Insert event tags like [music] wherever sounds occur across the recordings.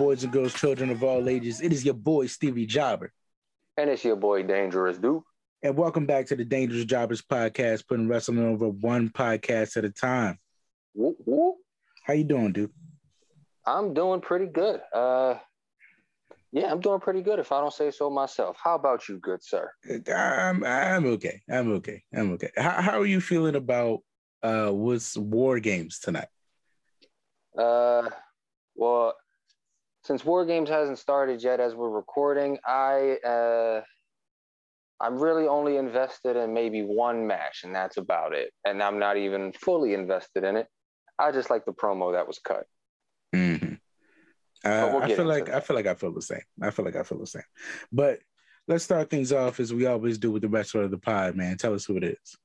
Ladies and gentlemen, boys and girls, children of all ages, it is your boy Stevie Jobber. And it's your boy Dangerous Duke. And welcome back to the Dangerous Jobbers podcast, putting wrestling over one podcast at a time. Whoop, whoop. How you doing, dude? I'm doing pretty good. Uh, yeah, I'm doing pretty good if I don't say so myself. How about you, good sir? I'm I'm okay. I'm okay. I'm okay. How how are you feeling about uh what's war games tonight? Uh, well, since War Games hasn't started yet, as we're recording, I uh, I'm really only invested in maybe one match, and that's about it. And I'm not even fully invested in it. I just like the promo that was cut. Mm-hmm. Uh, we'll I feel like that. I feel like I feel the same. I feel like I feel the same. But let's start things off as we always do with the wrestler of the pod, man. Tell us who it is.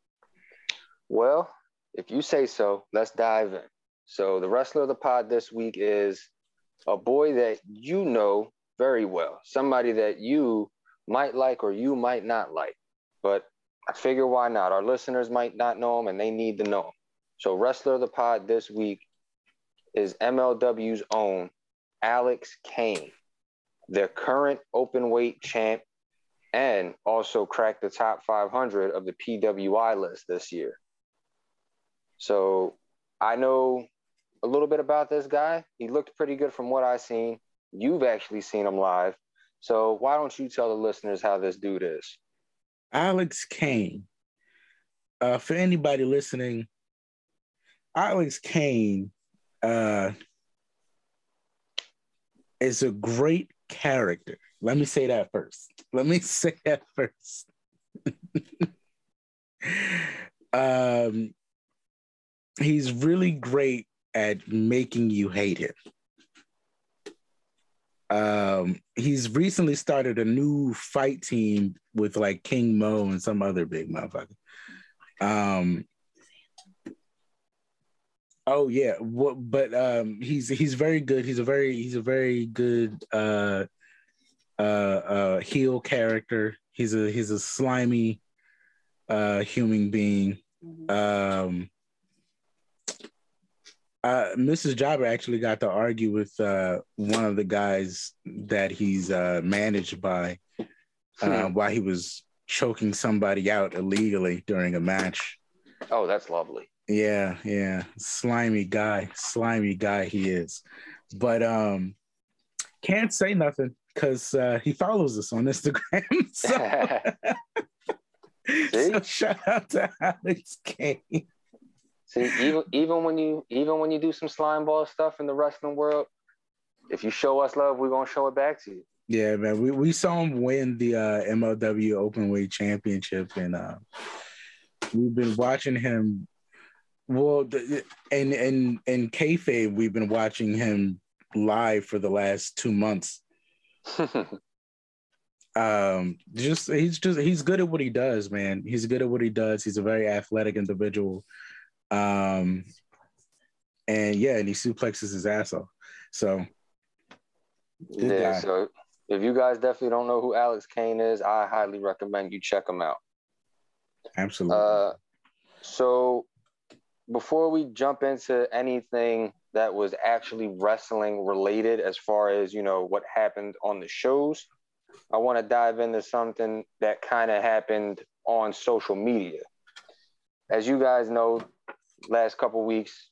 Well, if you say so, let's dive in. So the wrestler of the pod this week is a boy that you know very well, somebody that you might like or you might not like. But I figure why not? Our listeners might not know him and they need to know him. So wrestler of the pod this week is MLW's own Alex Kane, their current open weight champ, and also cracked the top 500 of the PWI list this year. So I know a little bit about this guy. He looked pretty good from what I've seen. You've actually seen him live. So why don't you tell the listeners how this dude is? Alex Kane. Uh, for anybody listening, Alex Kane uh, is a great character. Let me say that first. Let me [laughs] say that first. [laughs] um, he's really great at making you hate him. Um, he's recently started a new fight team with like King Mo and some other big motherfucker. Um, oh yeah, what? But um, he's he's very good. He's a very he's a very good uh, uh, uh, heel character. He's a he's a slimy uh, human being. Mm-hmm. Um, uh, Mrs. Jobber actually got to argue with uh, one of the guys that he's uh, managed by uh, hmm. while he was choking somebody out illegally during a match. Oh, that's lovely. Yeah, yeah. Slimy guy, slimy guy he is. But um can't say nothing because uh, he follows us on Instagram. [laughs] So, [laughs] [laughs] so shout out to Alex Kane. See, even even when you even when you do some slime ball stuff in the wrestling world, if you show us love, we're gonna show it back to you. Yeah, man. We, we saw him win the uh, MLW Openweight Championship, and uh, we've been watching him. Well, the, and and and kayfabe, we've been watching him live for the last two months. [laughs] um, just he's just he's good at what he does, man. He's good at what he does. He's a very athletic individual. Um, and yeah, and he suplexes his ass off. So, yeah. Guy. So if you guys definitely don't know who Alex Kane is, I highly recommend you check him out. Absolutely. Uh, so before we jump into anything that was actually wrestling related, as far as you know what happened on the shows, I want to dive into something that kind of happened on social media. As you guys know, last couple weeks,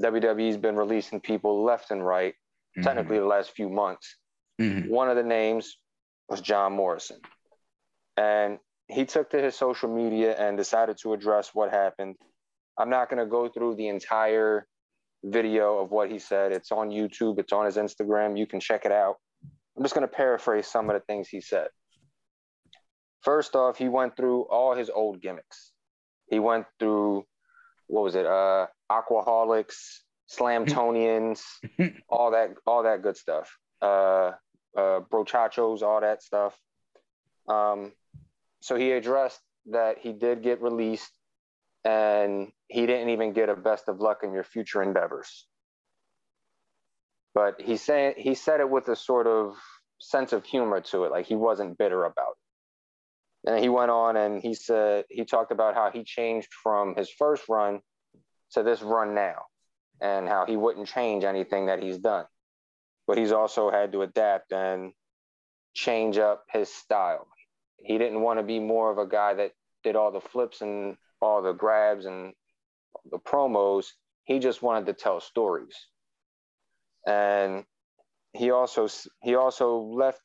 WWE's been releasing people left and right. Mm-hmm. Technically, the last few months. Mm-hmm. One of the names was John Morrison, and he took to his social media and decided to address what happened. I'm not going to go through the entire video of what he said. It's on YouTube. It's on his Instagram. You can check it out. I'm just going to paraphrase some of the things he said. First off, he went through all his old gimmicks. He went through what was it? Uh, Aquaholics, Slamtonians, [laughs] all that, all that good stuff. Uh, uh, Brochachos, all that stuff. Um, so he addressed that he did get released, and he didn't even get a best of luck in your future endeavors. But he said he said it with a sort of sense of humor to it, like he wasn't bitter about it. And he went on and he said he talked about how he changed from his first run to this run now and how he wouldn't change anything that he's done. but he's also had to adapt and change up his style. He didn't want to be more of a guy that did all the flips and all the grabs and the promos. He just wanted to tell stories. And he also he also left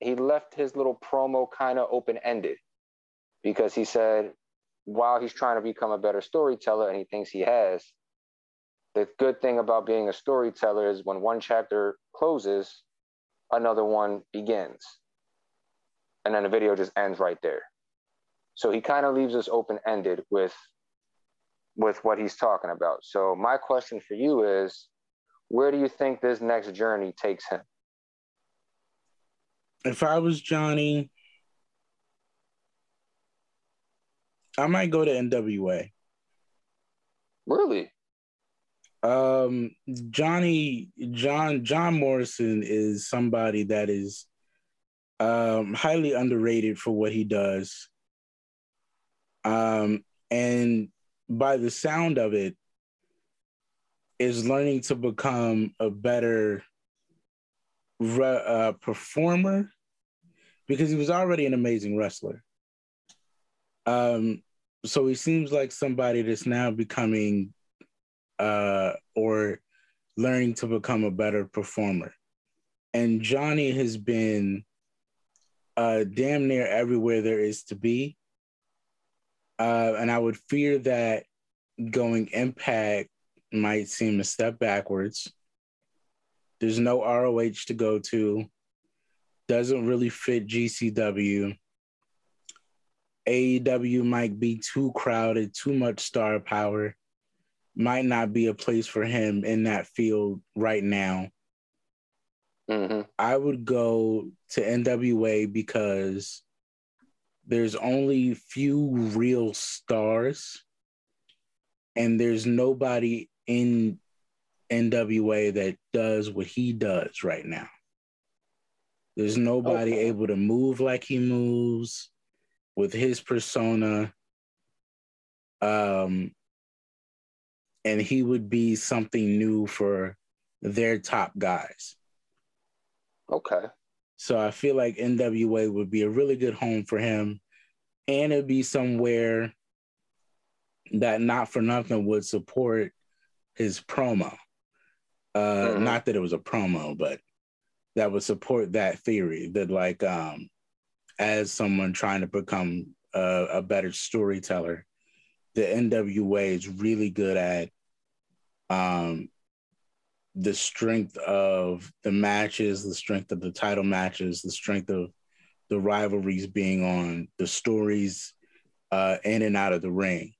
he left his little promo kind of open ended because he said while he's trying to become a better storyteller and he thinks he has the good thing about being a storyteller is when one chapter closes another one begins. And then the video just ends right there. So he kind of leaves us open ended with with what he's talking about. So my question for you is where do you think this next journey takes him if I was Johnny, I might go to NWA. Really? Um, Johnny John John Morrison is somebody that is um, highly underrated for what he does. Um, and by the sound of it, is learning to become a better re- uh, performer because he was already an amazing wrestler. Um, so he seems like somebody that's now becoming uh, or learning to become a better performer. And Johnny has been uh, damn near everywhere there is to be. Uh, and I would fear that going impact might seem a step backwards. There's no ROH to go to. Doesn't really fit GCW. AEW might be too crowded, too much star power. Might not be a place for him in that field right now. Mm-hmm. I would go to NWA because there's only few real stars, and there's nobody in NWA that does what he does right now. There's nobody okay. able to move like he moves with his persona. Um, and he would be something new for their top guys. Okay. So I feel like NWA would be a really good home for him. And it'd be somewhere that not for nothing would support his promo. Uh, mm-hmm. Not that it was a promo, but that would support that theory that, like, um, as someone trying to become a, a better storyteller, the NWA is really good at um, the strength of the matches, the strength of the title matches, the strength of the rivalries being on, the stories uh, in and out of the ring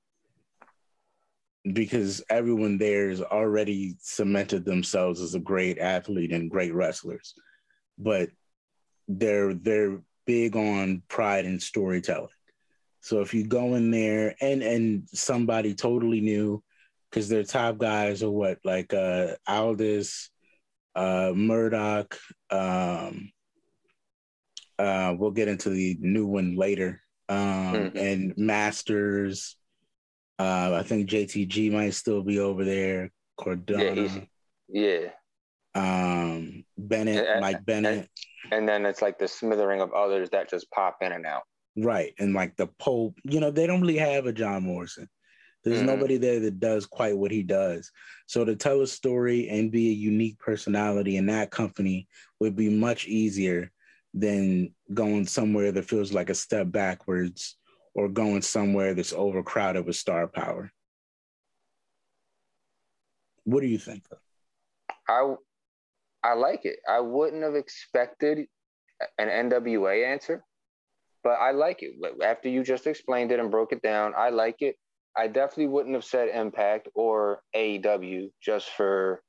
because everyone there has already cemented themselves as a great athlete and great wrestlers, but they're they're big on pride and storytelling. So if you go in there and and somebody totally new, because their top guys are what like uh Aldis, uh Murdoch, um uh we'll get into the new one later. Um mm-hmm. and Masters, uh, I think JTG might still be over there. Cardona. Yeah. yeah. Um, Bennett, and, Mike Bennett. And, and, then it's like the smithering of others that just pop in and out. Right. And like the Pope, you know, they don't really have a John Morrison. There's mm-hmm. nobody there that does quite what he does. So to tell a story and be a unique personality in that company would be much easier than going somewhere that feels like a step backwards or going somewhere that's overcrowded with star power. What do you think? I I like it. I wouldn't have expected an NWA answer, but I like it. After you just explained it and broke it down, I like it. I definitely wouldn't have said Impact or AEW just for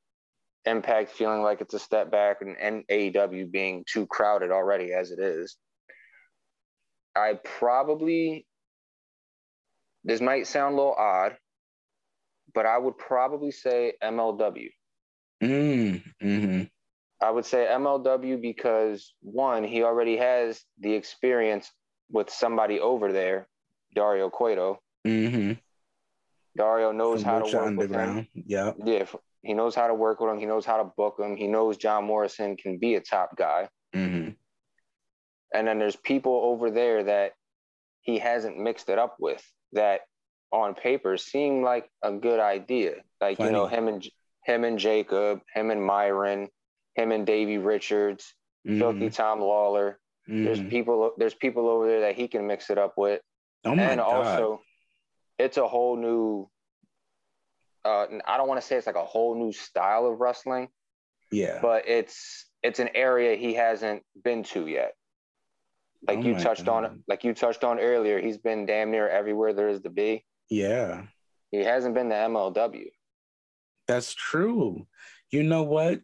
Impact feeling like it's a step back and, and AEW being too crowded already as it is. I probably this might sound a little odd, but I would probably say MLW. Mm, mm-hmm. I would say MLW because one, he already has the experience with somebody over there, Dario Cueto. Mm-hmm. Dario knows From how to work with him. Yeah, yeah. He knows how to work with him. He knows how to book him. He knows John Morrison can be a top guy. Mm-hmm. And then there's people over there that he hasn't mixed it up with that on paper seem like a good idea. Like Plenty. you know him and him and Jacob, him and Myron, him and Davey Richards, Filthy Tom Lawlor. There's Mhm. people there's people over there that he can mix it up with. Oh my and god! also it's a whole new uh I don't want to say it's like a whole new style of wrestling, yeah. but it's it's an area he hasn't been to yet. Like Oh you touched on like you touched on earlier, he's been damn near everywhere there is to be. yeah. He hasn't been to MLW. That's true. You know what?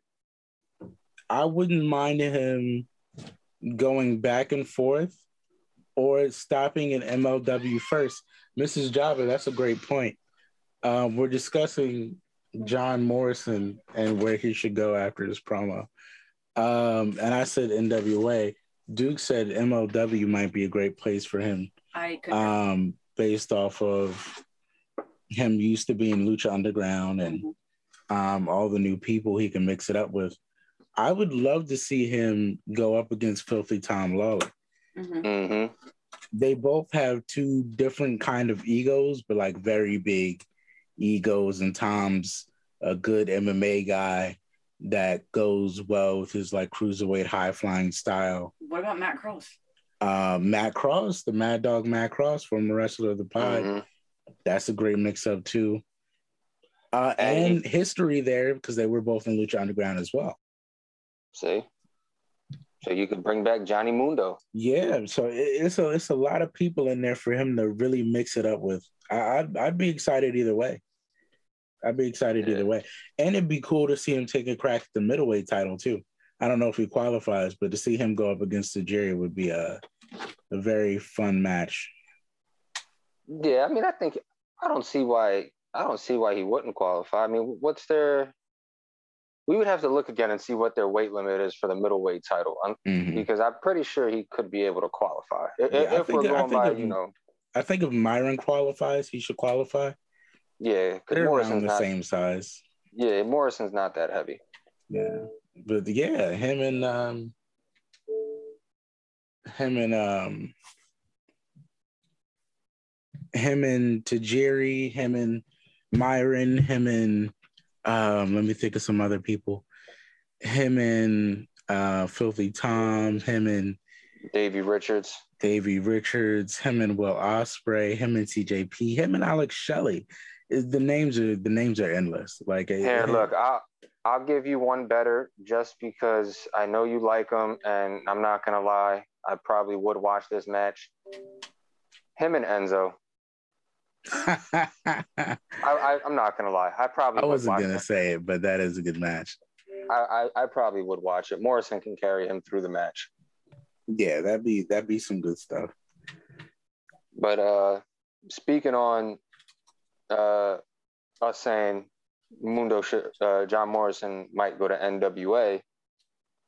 I wouldn't mind him going back and forth or stopping in MLW first. Mrs. Jobber, that's a great point. Um, we're discussing John Morrison and where he should go after this promo. Um, and I said NWA. Duke said MLW might be a great place for him I could. um, based off of him used to be in Lucha Underground and um, all the new people he can mix it up with. I would love to see him go up against Filthy Tom Lawlor. Mhm. Mm-hmm. They both have two different kind of egos, but like very big egos. And Tom's a good MMA guy that goes well with his like cruiserweight high flying style. What about Matt Cross? Uh, Matt Cross, the Mad Dog Matt Cross, former wrestler of the pod, Mhm. that's a great mix up too. Uh, And- and history there because they were both in Lucha Underground as well. See? So you could bring back Johnny Mundo. Yeah, so it, it's a it's a lot of people in there for him to really mix it up with. I, I'd I'd be excited either way. I'd be excited Yeah. either way, and it'd be cool to see him take a crack at the middleweight title too. I don't know if he qualifies, but to see him go up against the Tajiri would be a a very fun match. Yeah, I mean, I think I don't see why I don't see why he wouldn't qualify. I mean, what's their? We would have to look again and see what their weight limit is for the middleweight title, Mhm. because I'm pretty sure he could be able to qualify I- Yeah, if think- we're going by, if- you know, I think if Myron qualifies, he should qualify. Yeah, because They're around Morrison's the not. same size. Yeah, Morrison's not that heavy. Yeah, but yeah, him and um, him and um, him and Tajiri, him and Myron, him and um, let me think of some other people. Him and uh, Filthy Tom, him and Davey Richards. Davey Richards, him and Will Ospreay, him and TJP, him and Alex Shelley. Is the names are the names are endless. Like Here, look, I'll I'll give you one better just because I know you like him, and I'm not gonna lie, I probably would watch this match. Him and Enzo. [laughs] I, I'm not gonna lie, I probably I wasn't gonna it. say it, but that is a good match. I, I I probably would watch it. Morrison can carry him through the match, Yeah, that'd be that'd be some good stuff. but uh, speaking on uh, us saying Mundo should, uh, John Morrison might go to NWA.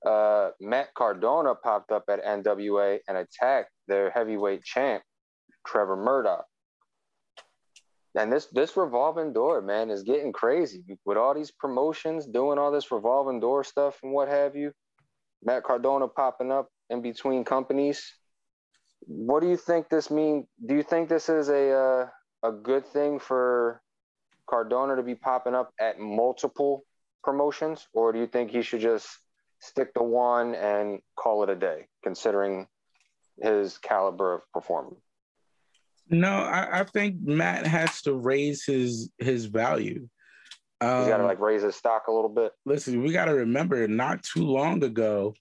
Uh, Matt Cardona popped up at NWA and attacked their heavyweight champ, Trevor Murdoch. And this this revolving door, man, is getting crazy with all these promotions doing all this revolving door stuff and what have you. Matt Cardona popping up in between companies. What do you think this mean? Do you think this is a uh, a good thing for Cardona to be popping up at multiple promotions, or do you think he should just stick to one and call it a day, considering his caliber of performance? No, I, I think Matt has to raise his his value. Um, He's got to like raise his stock a little bit. listen, we got to remember, not too long ago,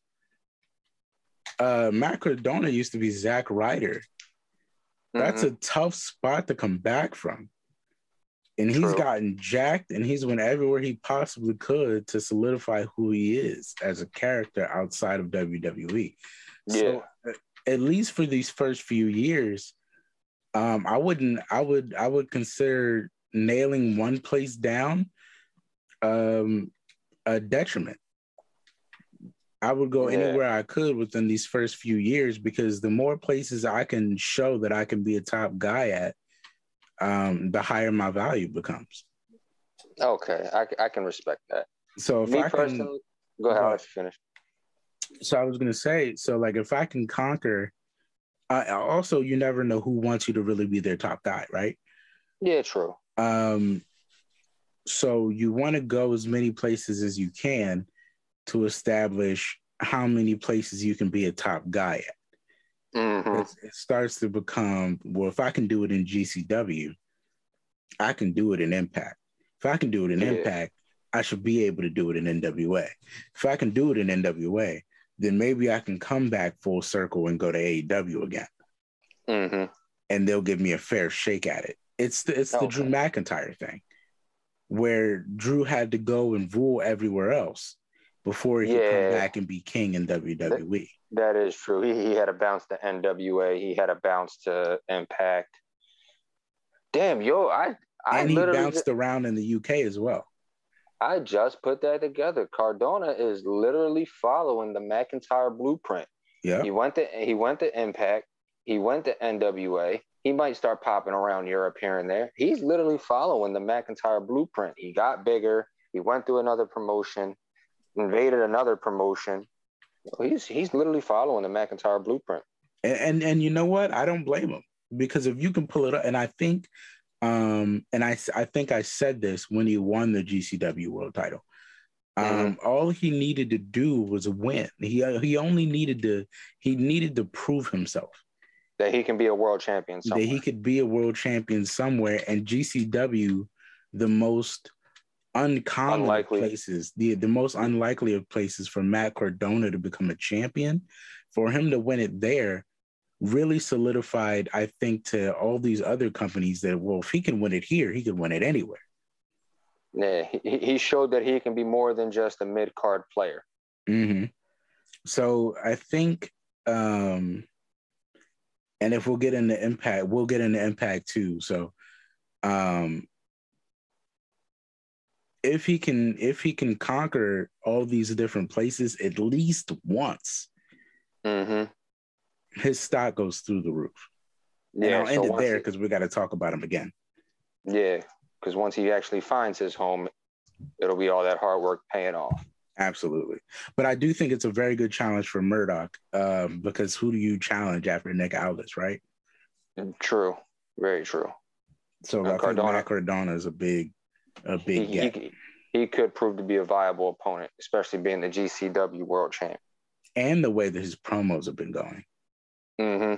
uh, Matt Cardona used to be Zach Ryder. That's Mhm. a tough spot to come back from. And he's True. gotten jacked and he's went everywhere he possibly could to solidify who he is as a character outside of WWE. So, uh, at least for these first few years, um, I wouldn't, I would, I would consider nailing one place down um, a detriment. I would go Yeah. anywhere I could within these first few years because the more places I can show that I can be a top guy at, um, the higher my value becomes. Okay, I, I can respect that. So if Me I can, go ahead. I'll let you finish. so I was gonna say, so like if I can conquer, I also you never know who wants you to really be their top guy, right? Yeah, true. Um, so you want to go as many places as you can to establish how many places you can be a top guy at. hmm It, starts to become well. If I can do it in GCW, I can do it in Impact. If I can do it in Yeah. Impact, I should be able to do it in NWA. If I can do it in NWA, then maybe I can come back full circle and go to AEW again, hmm and they'll give me a fair shake at it. It's the it's the Drew McIntyre thing, where Drew had to go and rule everywhere else before he could come back and be king in WWE. That is true. He, he had a bounce to NWA. He had a bounce to Impact. Damn, yo, I I and he literally bounced around in the UK as well. I just put that together. Cardona is literally following the McIntyre blueprint. Yeah. He went to he went to Impact. He went to NWA. He might start popping around Europe here and there. He's literally following the McIntyre blueprint. He got bigger. He went through another promotion, invaded another promotion. He's he's literally following the McIntyre blueprint. and, and and you know what i don't blame him because if you can pull it up and i think um and i i think i said this when he won the gcw world title um all he needed to do was win he he only needed to he needed to prove himself That he can be a world champion somewhere. that he could be a world champion somewhere and gcw the most uncommon Unlikely. places the the most unlikely of places for matt cardona to become a champion for him to win it there really solidified i think to all these other companies that well if he can win it here he can win it anywhere Yeah, he, he showed that he can be more than just a mid card player. hmm So I think, um, and if we'll get into impact, we'll get into impact too. So, um, if he can, if he can conquer all these different places at least once, hmm his stock goes through the roof. and Yeah, I'll so end it there because we got to talk about him again. Yeah, because once he actually finds his home, it'll be all that hard work paying off. Absolutely. But I do think it's a very good challenge for Murdoch um, because who do you challenge after Nick Aldis, right? True, very true. So And I think. Matt Cardona is a big, a He, big he, he could prove to be a viable opponent, especially being the GCW world champ. and the way that his promos have been going. hmm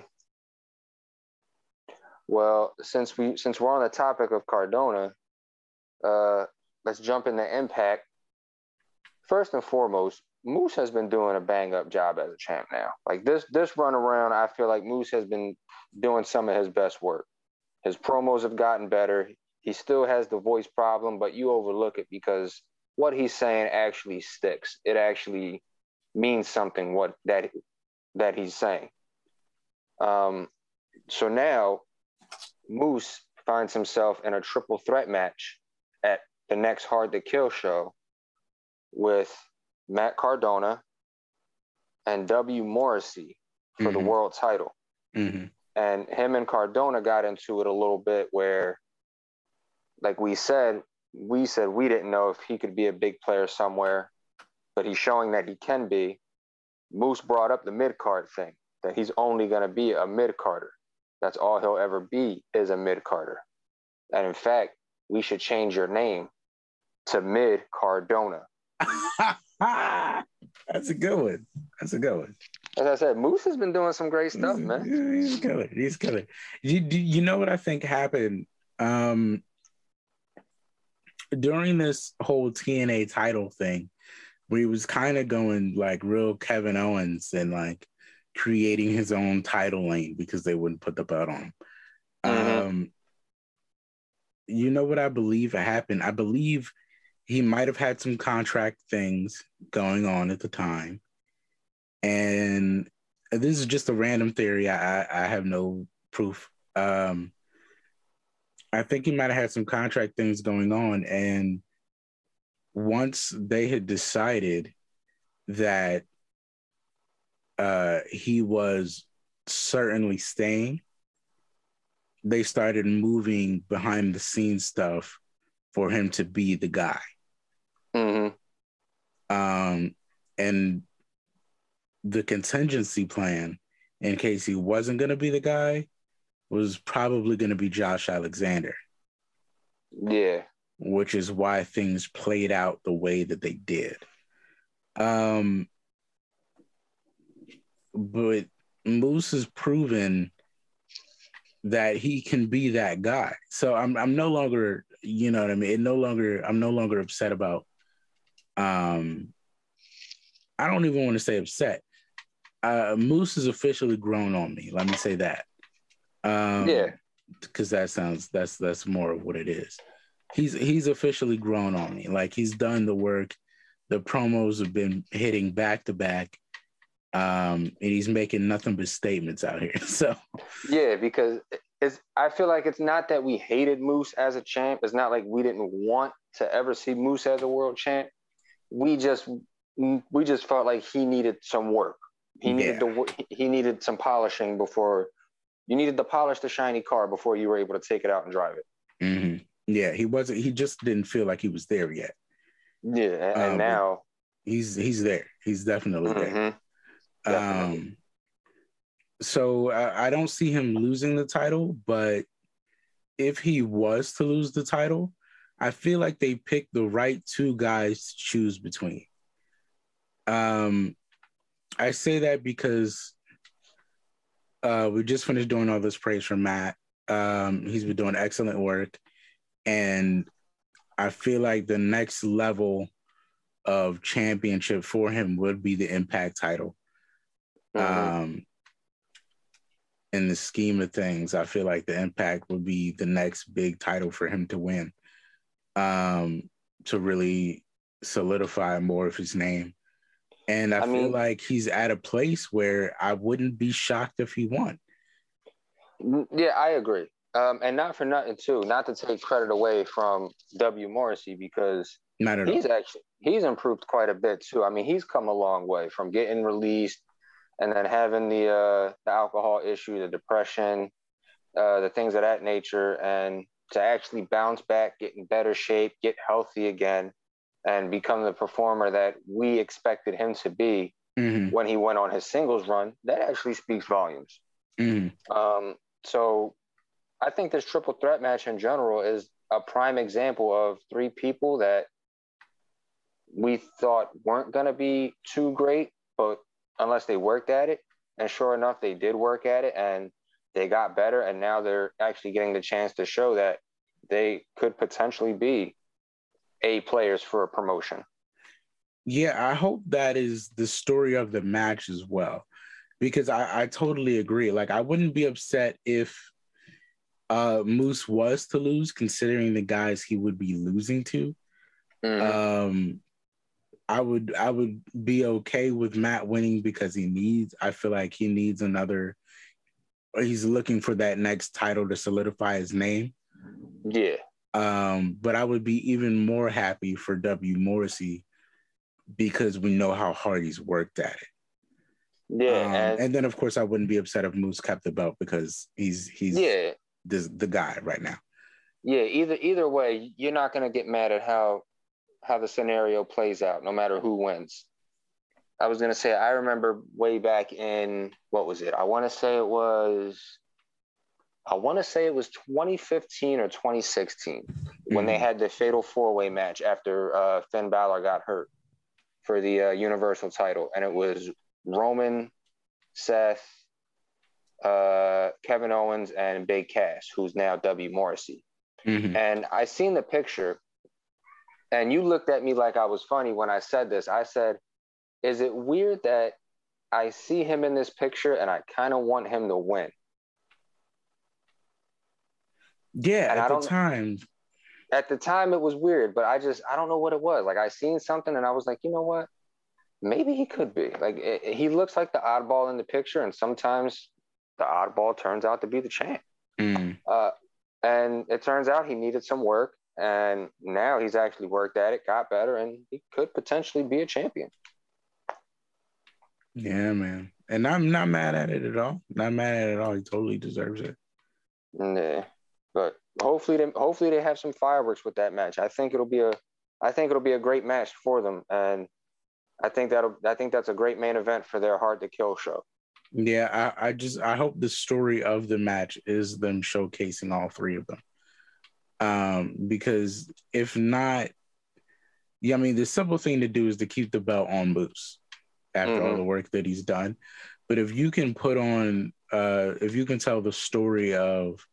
Well, since we since we're on the topic of Cardona, uh, let's jump into Impact. First and foremost, Moose has been doing a bang up job as a champ now. Like this this run around, I feel like Moose has been doing some of his best work. His promos have gotten better. He still has the voice problem, but you overlook it because what he's saying actually sticks. It actually means something what that that he's saying. Um, so now Moose finds himself in a triple threat match at the next Hard to Kill show with Matt Cardona and W. Morrissey for the Mhm. world title. hmm And him and Cardona got into it a little bit where, like we said, we said we didn't know if he could be a big player somewhere, but he's showing that he can be. Moose brought up the mid card thing, that he's only going to be a mid carder. That's all he'll ever be is a mid carder. And in fact, we should change your name to Mid Cardona. [laughs] That's a good one. That's a good one. As I said, Moose has been doing some great stuff, man. He's killer. He's killer. You, you know what I think happened um, during this whole TNA title thing, where he was kind of going like real Kevin Owens and like creating his own title lane because they wouldn't put the belt on him. Mhm. Um, you know what I believe happened? I believe he might have had some contract things going on at the time. And this is just a random theory. I, I, I have no proof. Um, I think he might have had some contract things going on. And once they had decided that uh, he was certainly staying, they started moving behind the scenes stuff for him to be the guy. Mm-hmm. Um, and the contingency plan in case he wasn't going to be the guy was probably going to be Josh Alexander. Yeah. Which is why things played out the way that they did. Um, but Moose has proven that he can be that guy. So I'm I'm no longer, you know what I mean? It no longer I'm no longer upset about um I don't even want to say upset. Uh Moose is officially grown on me. Let me say that. Um Yeah. because that sounds that's that's more of what it is. He's he's officially grown on me. Like he's done the work. The promos have been hitting back to back um, and he's making nothing but statements out here. [laughs] So yeah, because it's I feel like it's not that we hated Moose as a champ. It's not like we didn't want to ever see Moose as a world champ. We just we just felt like he needed some work. He needed yeah. to he needed some polishing before you needed to polish the shiny car before you were able to take it out and drive it. Mm-hmm. Yeah, he wasn't. He just didn't feel like he was there yet. Yeah, and, um, now he's he's there. He's definitely mm-hmm. there. Um, so I, I don't see him losing the title, but if he was to lose the title, I feel like they picked the right two guys to choose between. Um, I say that because uh, we just finished doing all this praise for Matt. Um, he's been doing excellent work, and I feel like the next level of championship for him would be the Impact title. Mm-hmm. Um, in the scheme of things, I feel like the Impact would be the next big title for him to win, um, to really solidify more of his name. And I, I feel mean, like he's at a place where I wouldn't be shocked if he won. Yeah, I agree. Um, and not for nothing too, not to take credit away from W. Morrissey because he's all. actually he's improved quite a bit too. I mean, he's come a long way from getting released and then having the uh, the alcohol issue, the depression, uh, the things of that nature, and to actually bounce back, get in better shape, get healthy again, and become the performer that we expected him to be mm-hmm. when he went on his singles run, that actually speaks volumes. Mm-hmm. Um, so I think this triple threat match in general is a prime example of three people that we thought weren't going to be too great, but unless they worked at it. And sure enough, they did work at it and they got better. And now they're actually getting the chance to show that they could potentially be A players for a promotion. Yeah, I hope that is the story of the match as well. Because I, I totally agree. Like, I wouldn't be upset if uh, Moose was to lose, considering the guys he would be losing to. Mm-hmm. Um, I would I would be okay with Matt winning because he needs I feel like he needs another he's looking for that next title to solidify his name. Yeah. Um, but I would be even more happy for W Morrissey because we know how hard he's worked at it. Yeah, um, and, and, then of course I wouldn't be upset if Moose kept the belt because he's he's yeah the the guy right now. Yeah, either either way, you're not gonna get mad at how how the scenario plays out, no matter who wins. I was gonna say I remember way back in what was it? I want to say it was I want to say it was 2015 or 2016 mm-hmm. when they mm-hmm. had the fatal four way match after uh, Finn Balor got hurt for the uh, Universal title, and it was Roman, Seth, uh, Kevin Owens, and Big Cass, who's now W Morrissey. Mm-hmm. And I seen the picture, and you looked at me like I was funny when I said this. I said, Is it weird that I see him in this picture and I kind of want him to win? Yeah, and at the time. At the time, it was weird, but I just, I don't know what it was. Like, I seen something and I was like, you know what? Maybe he could be. Like, it, he looks like the oddball in the picture, and sometimes the oddball turns out to be the champ. Mm. Uh, and it turns out he needed some work and now he's actually worked at it, got better, and he could potentially be a champion. Yeah, man. And I'm not mad at it at all. Not mad at it at all. He totally deserves it. Yeah. But hopefully, they, hopefully they have some fireworks with that match. I think it'll be a, I think it'll be a great match for them, and I think that'll, I think that's a great main event for their Hard to Kill show. Yeah, I, I just I hope the story of the match is them showcasing all three of them. Um, because if not, yeah, I mean the simple thing to do is to keep the belt on Moose after mm-hmm. all the work that he's done. But if you can put on, uh, if you can tell the story of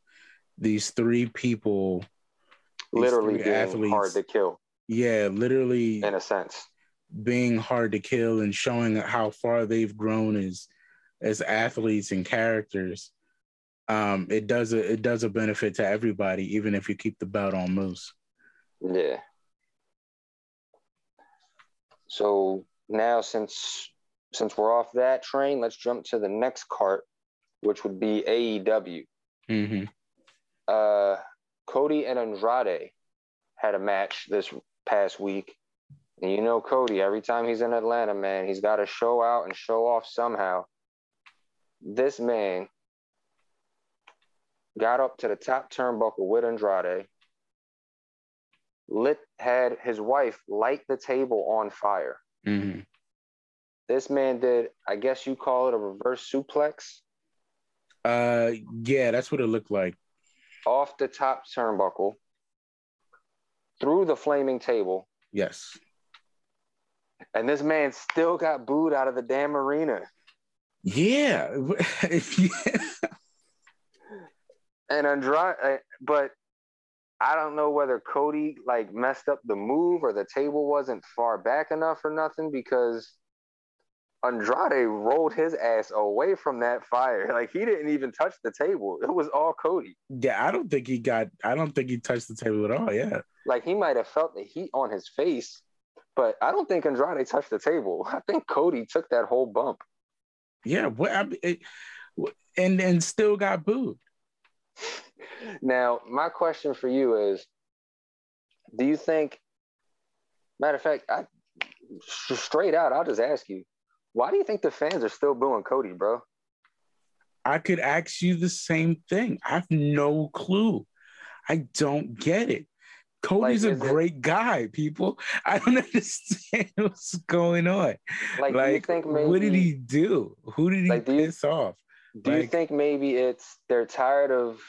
these three people, these literally three being athletes, hard to kill. Yeah, literally, in a sense, being hard to kill and showing how far they've grown as as athletes and characters. Um, it does a it does a benefit to everybody, even if you keep the belt on Moose. Yeah. So now, since since we're off that train, let's jump to the next cart, which would be AEW. Mm-hmm. Uh, Cody and Andrade had a match this past week. And you know Cody, every time he's in Atlanta, man, he's got to show out and show off somehow. This man got up to the top turnbuckle with Andrade, lit had his wife light the table on fire. Mm-hmm. This man did, I guess you call it a reverse suplex. Uh, yeah, that's what it looked like. Off the top turnbuckle, through the flaming table. Yes. And this man still got booed out of the damn arena. Yeah. [laughs] and Andrade, uh, but I don't know whether Cody like messed up the move or the table wasn't far back enough or nothing because Andrade rolled his ass away from that fire. [laughs] Like he didn't even touch the table. It was all Cody. Yeah, I don't think he got I don't think he touched the table at all. Yeah. Like he might have felt the heat on his face, but I don't think Andrade touched the table. [laughs] I think Cody took that whole bump. Yeah, what I it, and and still got booed. [laughs] Now, my question for you is do you think matter of fact, I straight out, I'll just ask you, why do you think the fans are still booing Cody, bro? I could ask you the same thing. I have no clue. I don't get it. Cody's like, a great it, guy, people. I don't [laughs] understand what's going on. Like, like maybe, what did he do? Who did he like, piss you, off? Do like, you think maybe it's they're tired of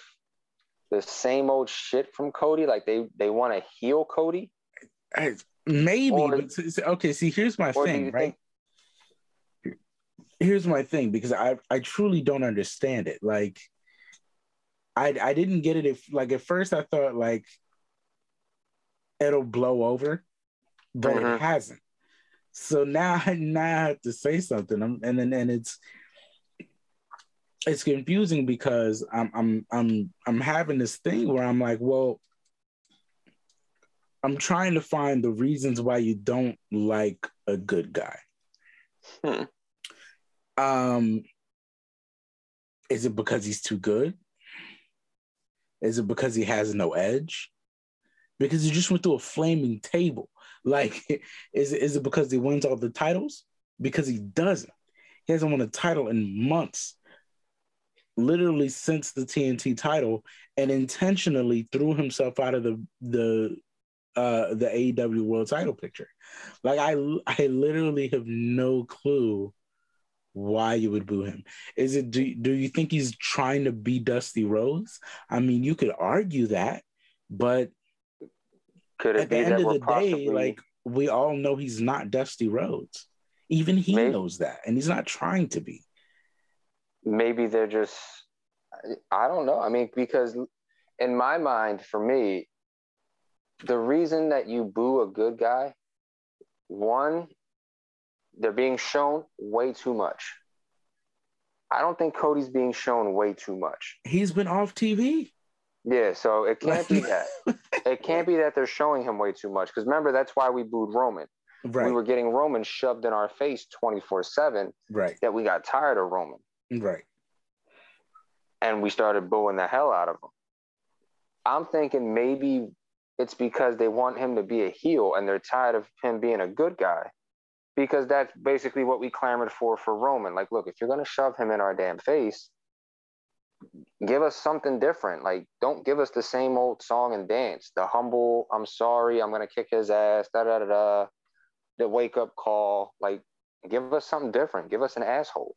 the same old shit from Cody? Like they they want to heal Cody? Maybe. Or, but, okay, see, here's my thing, right? Think... Here's my thing because I I truly don't understand it. Like, I I didn't get it. If like at first I thought like it'll blow over, but mm-hmm. it hasn't. So now, [laughs] now I have to say something, and then and it's it's confusing because I'm I'm I'm I'm having this thing where I'm like, well, I'm trying to find the reasons why you don't like a good guy. Hmm. Um, is it because he's too good? Is it because he has no edge? Because he just went through a flaming table. [laughs] Like, is it, is it because he wins all the titles? Because he doesn't. He hasn't won a title in months literally since the TNT title and intentionally threw himself out of the the uh the AEW world title picture. Like I I literally have no clue why you would boo him. Is it do, do you think he's trying to be Dusty Rhodes? I mean, you could argue that, but could it at the end of the possibly... day, like we all know he's not Dusty Rhodes. Even he Maybe. knows that, and he's not trying to be maybe they're just I don't know. I mean, because in my mind, for me, the reason that you boo a good guy, one, they're being shown way too much. I don't think Cody's being shown way too much. He's been off TV. Yeah, so it can't be that. [laughs] It can't be that they're showing him way too much. Because remember, that's why we booed Roman. Right. We were getting Roman shoved in our face 24 7. Right. That we got tired of Roman. Right. And we started booing the hell out of him. I'm thinking maybe it's because they want him to be a heel and they're tired of him being a good guy. Because that's basically what we clamored for for Roman. Like, look, if you're going to shove him in our damn face, give us something different. Like, don't give us the same old song and dance. The humble, I'm sorry, I'm gonna kick his ass, da da da da. The wake up call. Like, give us something different. Give us an asshole.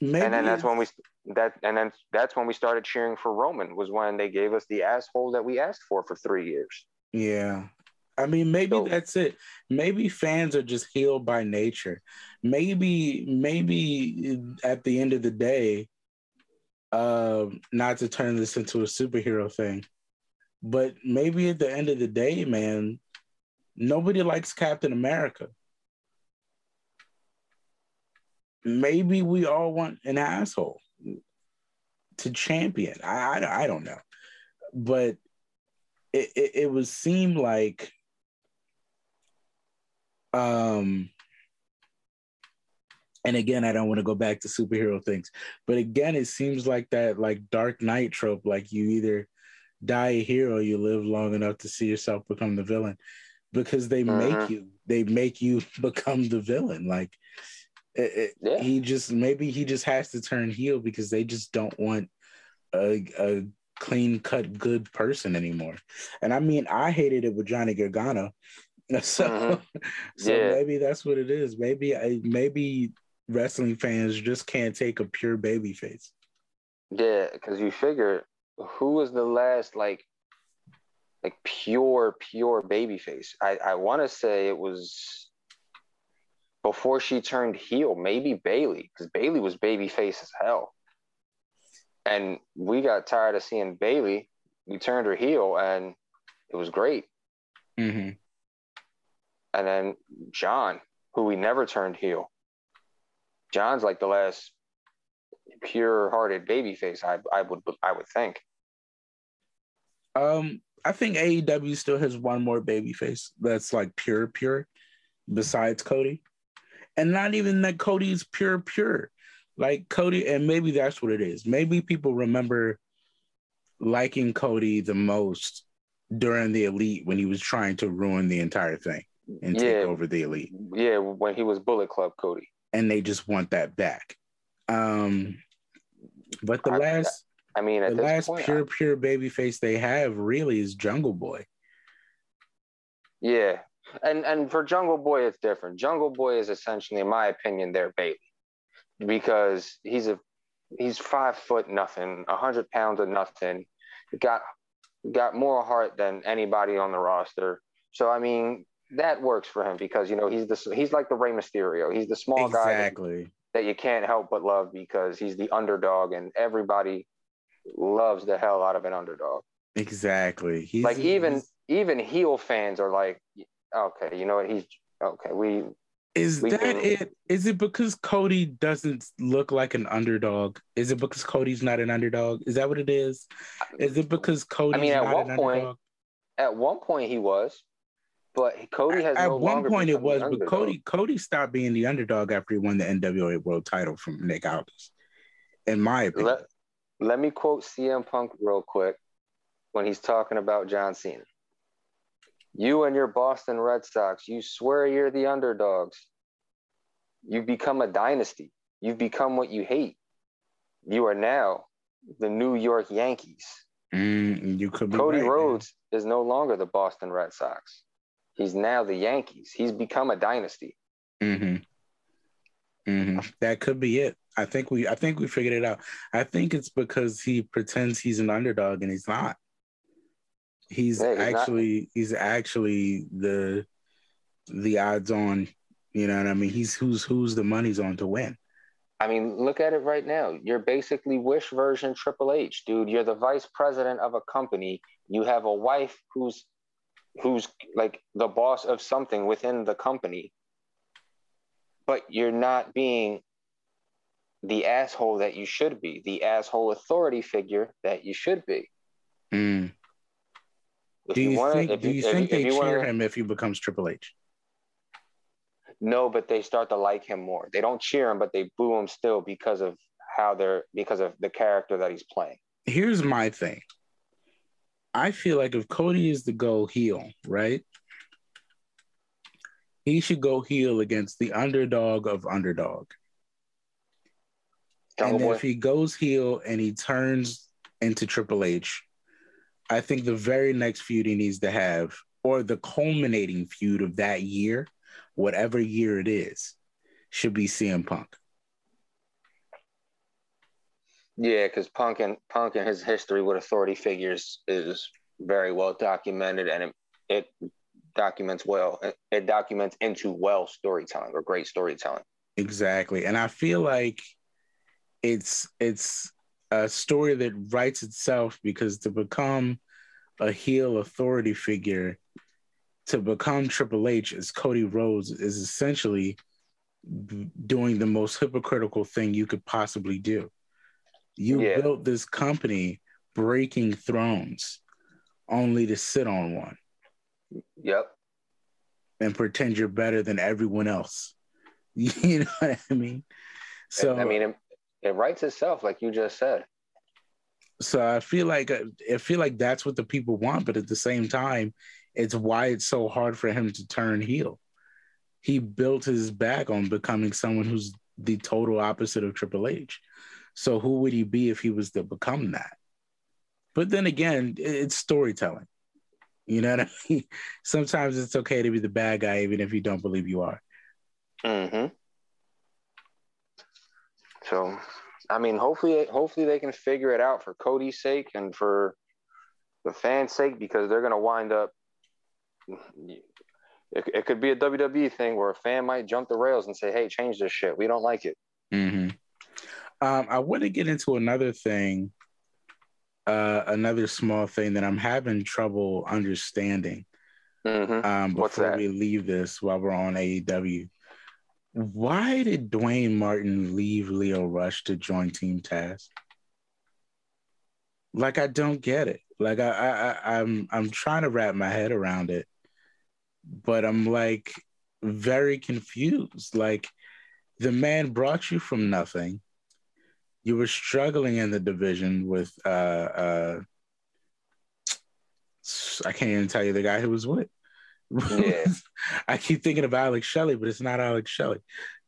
Maybe and then that's when we that and then that's when we started cheering for Roman was when they gave us the asshole that we asked for for three years. Yeah. I mean, maybe so, that's it. Maybe fans are just healed by nature. Maybe, maybe at the end of the day, uh, not to turn this into a superhero thing, but maybe at the end of the day, man, nobody likes Captain America. Maybe we all want an asshole to champion. I, I, I don't know, but it, it, it would seem like um and again i don't want to go back to superhero things but again it seems like that like dark knight trope like you either die a hero you live long enough to see yourself become the villain because they uh-huh. make you they make you [laughs] become the villain like it, it, yeah. he just maybe he just has to turn heel because they just don't want a, a clean cut good person anymore and i mean i hated it with johnny gargano [laughs] so, uh-huh. so yeah. maybe that's what it is. Maybe I maybe wrestling fans just can't take a pure baby face. Yeah, because you figure who was the last like like pure pure baby face? I I want to say it was before she turned heel, maybe Bayley because Bayley was baby face as hell. And we got tired of seeing Bayley. We turned her heel, and it was great. Mm-hmm. And then John, who we never turned heel. John's like the last pure-hearted babyface. I I would I would think. Um, I think AEW still has one more babyface that's like pure, pure, besides Cody, and not even that Cody's pure, pure. Like Cody, and maybe that's what it is. Maybe people remember liking Cody the most during the Elite when he was trying to ruin the entire thing and yeah, take over the Elite. Yeah, when he was Bullet Club Cody and they just want that back. Um, but the I, last, I mean, the last point, pure, I, pure baby face they have really is Jungle Boy. Yeah, and and for Jungle Boy, it's different. Jungle Boy is essentially, in my opinion, their baby because he's a he's five foot nothing, a hundred pounds of nothing. Got got more heart than anybody on the roster. So I mean, that works for him because you know he's the he's like the Rey Mysterio. He's the small exactly. guy that you can't help but love because he's the underdog, and everybody loves the hell out of an underdog. Exactly. He's, like even he's... even heel fans are like, okay, you know what? He's okay. We is we that can... it? Is it because Cody doesn't look like an underdog? Is it because Cody's not an underdog? Is that what it is? Is it because Cody? I mean, at one point, underdog? at one point he was. But Cody has at no one point it was, but Cody Cody stopped being the underdog after he won the NWA World Title from Nick Aldis. In my opinion. Let, let me quote CM Punk real quick when he's talking about John Cena. You and your Boston Red Sox, you swear you're the underdogs. You've become a dynasty. You've become what you hate. You are now the New York Yankees. Mm, you could Cody right, Rhodes man. is no longer the Boston Red Sox. He's now the Yankees. He's become a dynasty. Mm-hmm. Mm-hmm. That could be it. I think we I think we figured it out. I think it's because he pretends he's an underdog and he's not. He's, he's actually not. he's actually the the odds on, you know what I mean? He's who's who's the money's on to win. I mean, look at it right now. You're basically Wish version Triple H, dude. You're the vice president of a company. You have a wife who's who's like the boss of something within the company, but you're not being the asshole that you should be, the asshole authority figure that you should be. Mm. Do you, you wanna, think? Do you, you think if, they if cheer wanna, him if he becomes Triple H? No, but they start to like him more. They don't cheer him, but they boo him still because of how they're because of the character that he's playing. Here's my thing. I feel like if Cody is to go heel, right? He should go heel against the underdog of underdog. and if he goes heel and he turns into Triple H, I think the very next feud he needs to have, or the culminating feud of that year, whatever year it is, should be CM Punk. Yeah, because Punk and Punk and his history with authority figures is very well documented, and it, it documents well. It documents into well storytelling or great storytelling. Exactly, and I feel like it's it's a story that writes itself because to become a heel authority figure, to become Triple H as Cody Rhodes is essentially doing the most hypocritical thing you could possibly do. You yeah. built this company breaking thrones only to sit on one. Yep. And pretend you're better than everyone else. [laughs] You know what I mean? So I mean, it, it writes itself, like you just said. So I feel like uh, I feel like that's what the people want, but at the same time, it's why it's so hard for him to turn heel. He built his back on becoming someone who's the total opposite of Triple H. So who would he be if he was to become that? But then again, it's storytelling. You know what I mean? [laughs] Sometimes it's okay to be the bad guy, even if you don't believe you are. Hmm. So, I mean, hopefully, hopefully they can figure it out for Cody's sake and for the fans' sake because they're gonna wind up. It, it could be a WWE thing where a fan might jump the rails and say, "Hey, change this shit. We don't like it." Mm-hmm. Um, I want to get into another thing, uh, another small thing that I'm having trouble understanding. Mm-hmm. Um, before we leave this, while we're on AEW, why did Dwayne Martin leave Lio Rush to join Team Taz? Like I don't get it. Like I, I, I'm, I'm trying to wrap my head around it, but I'm like very confused. Like the man brought you from nothing you were struggling in the division with uh uh I can't even tell you the guy who was with. Yeah. [laughs] I keep thinking of Alex Shelley, but it's not Alex Shelley.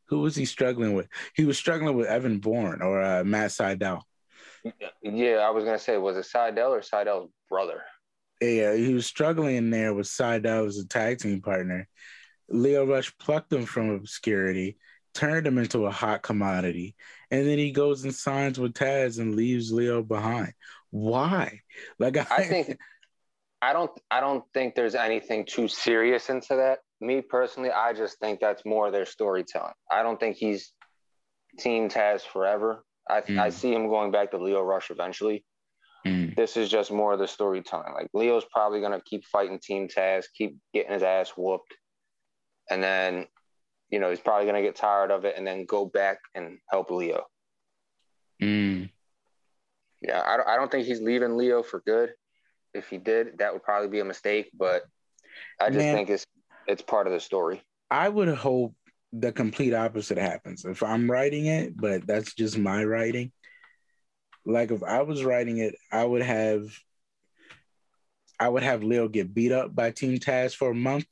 Who was he struggling with? He was struggling with Evan Bourne or uh, Matt Sydal. Yeah, I was gonna say, was it Sydal or Sydal's brother? Yeah, he was struggling in there with Sydal as a tag team partner. Lio Rush plucked him from obscurity, turned him into a hot commodity, and then he goes and signs with Taz and leaves Lio behind. Why? Like I, I think I don't I don't think there's anything too serious into that. Me personally, I just think that's more their storytelling. I don't think he's Team Taz forever. I mm. I see him going back to Lio Rush eventually. Mm. This is just more of the storytelling. Like Lio's probably gonna keep fighting Team Taz, keep getting his ass whooped, and then you know, he's probably going to get tired of it and then go back and help Lio. Mm. Yeah, I don't, I don't think he's leaving Lio for good. If he did, that would probably be a mistake, but I just Man, think it's it's part of the story. I would hope the complete opposite happens. If I'm writing it, but that's just my writing. Like if I was writing it, I would have I would have Lio get beat up by Team Taz for a month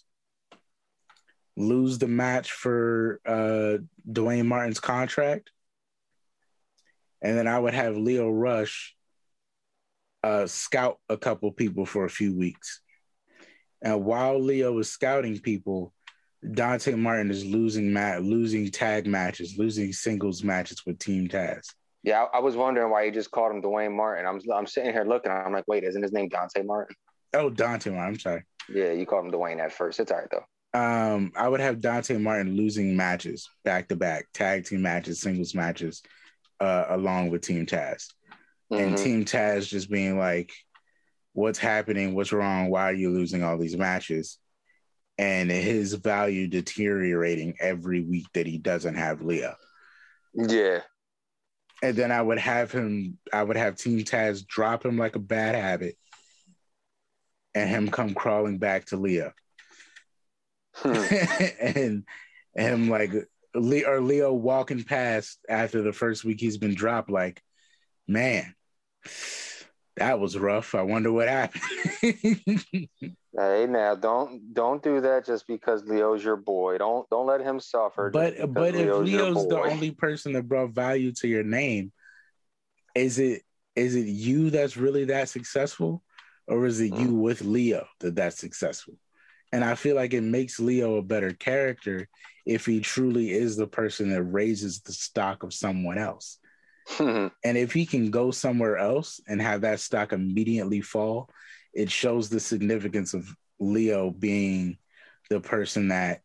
lose the match for uh, Dwayne Martin's contract, and then I would have Lio Rush uh, scout a couple people for a few weeks. And while Lio was scouting people, Dante Martin is losing mat, losing tag matches, losing singles matches with Team Taz. Yeah, I, I was wondering why you just called him Dwayne Martin. I'm I'm sitting here looking, I'm like, wait, isn't his name Dante Martin? Oh, Dante Martin. I'm sorry. Yeah, you called him Dwayne at first. It's all right though um, I would have Dante Martin losing matches back to back, tag team matches, singles matches, uh, along with Team Taz, mm-hmm. and Team Taz just being like, "What's happening? What's wrong? Why are you losing all these matches?" And his value deteriorating every week that he doesn't have Leah. Yeah. And then I would have him. I would have Team Taz drop him like a bad habit, and him come crawling back to Lio Hmm. [laughs] and him like Lio, or Lio walking past after the first week he's been dropped, like, man, that was rough. I wonder what happened. [laughs] hey, now don't don't do that just because Lio's your boy. Don't don't let him suffer. But but Lio's if Lio's the only person that brought value to your name, is it is it you that's really that successful, or is it you mm. with Lio that that's successful? And I feel like it makes Lio a better character if he truly is the person that raises the stock of someone else. [laughs] and if he can go somewhere else and have that stock immediately fall, it shows the significance of Lio being the person that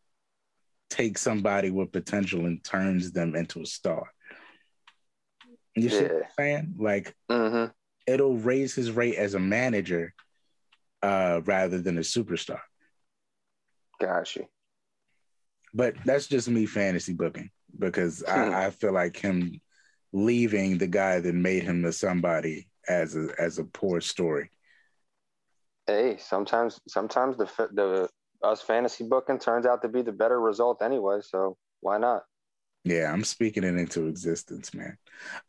takes somebody with potential and turns them into a star. You yeah. see what I'm saying? Like mm-hmm. it'll raise his rate as a manager uh, rather than a superstar. Got you. But that's just me fantasy booking because I, hmm. I feel like him leaving the guy that made him the somebody as a as a poor story. Hey, sometimes sometimes the the us fantasy booking turns out to be the better result anyway. So why not? Yeah, I'm speaking it into existence, man.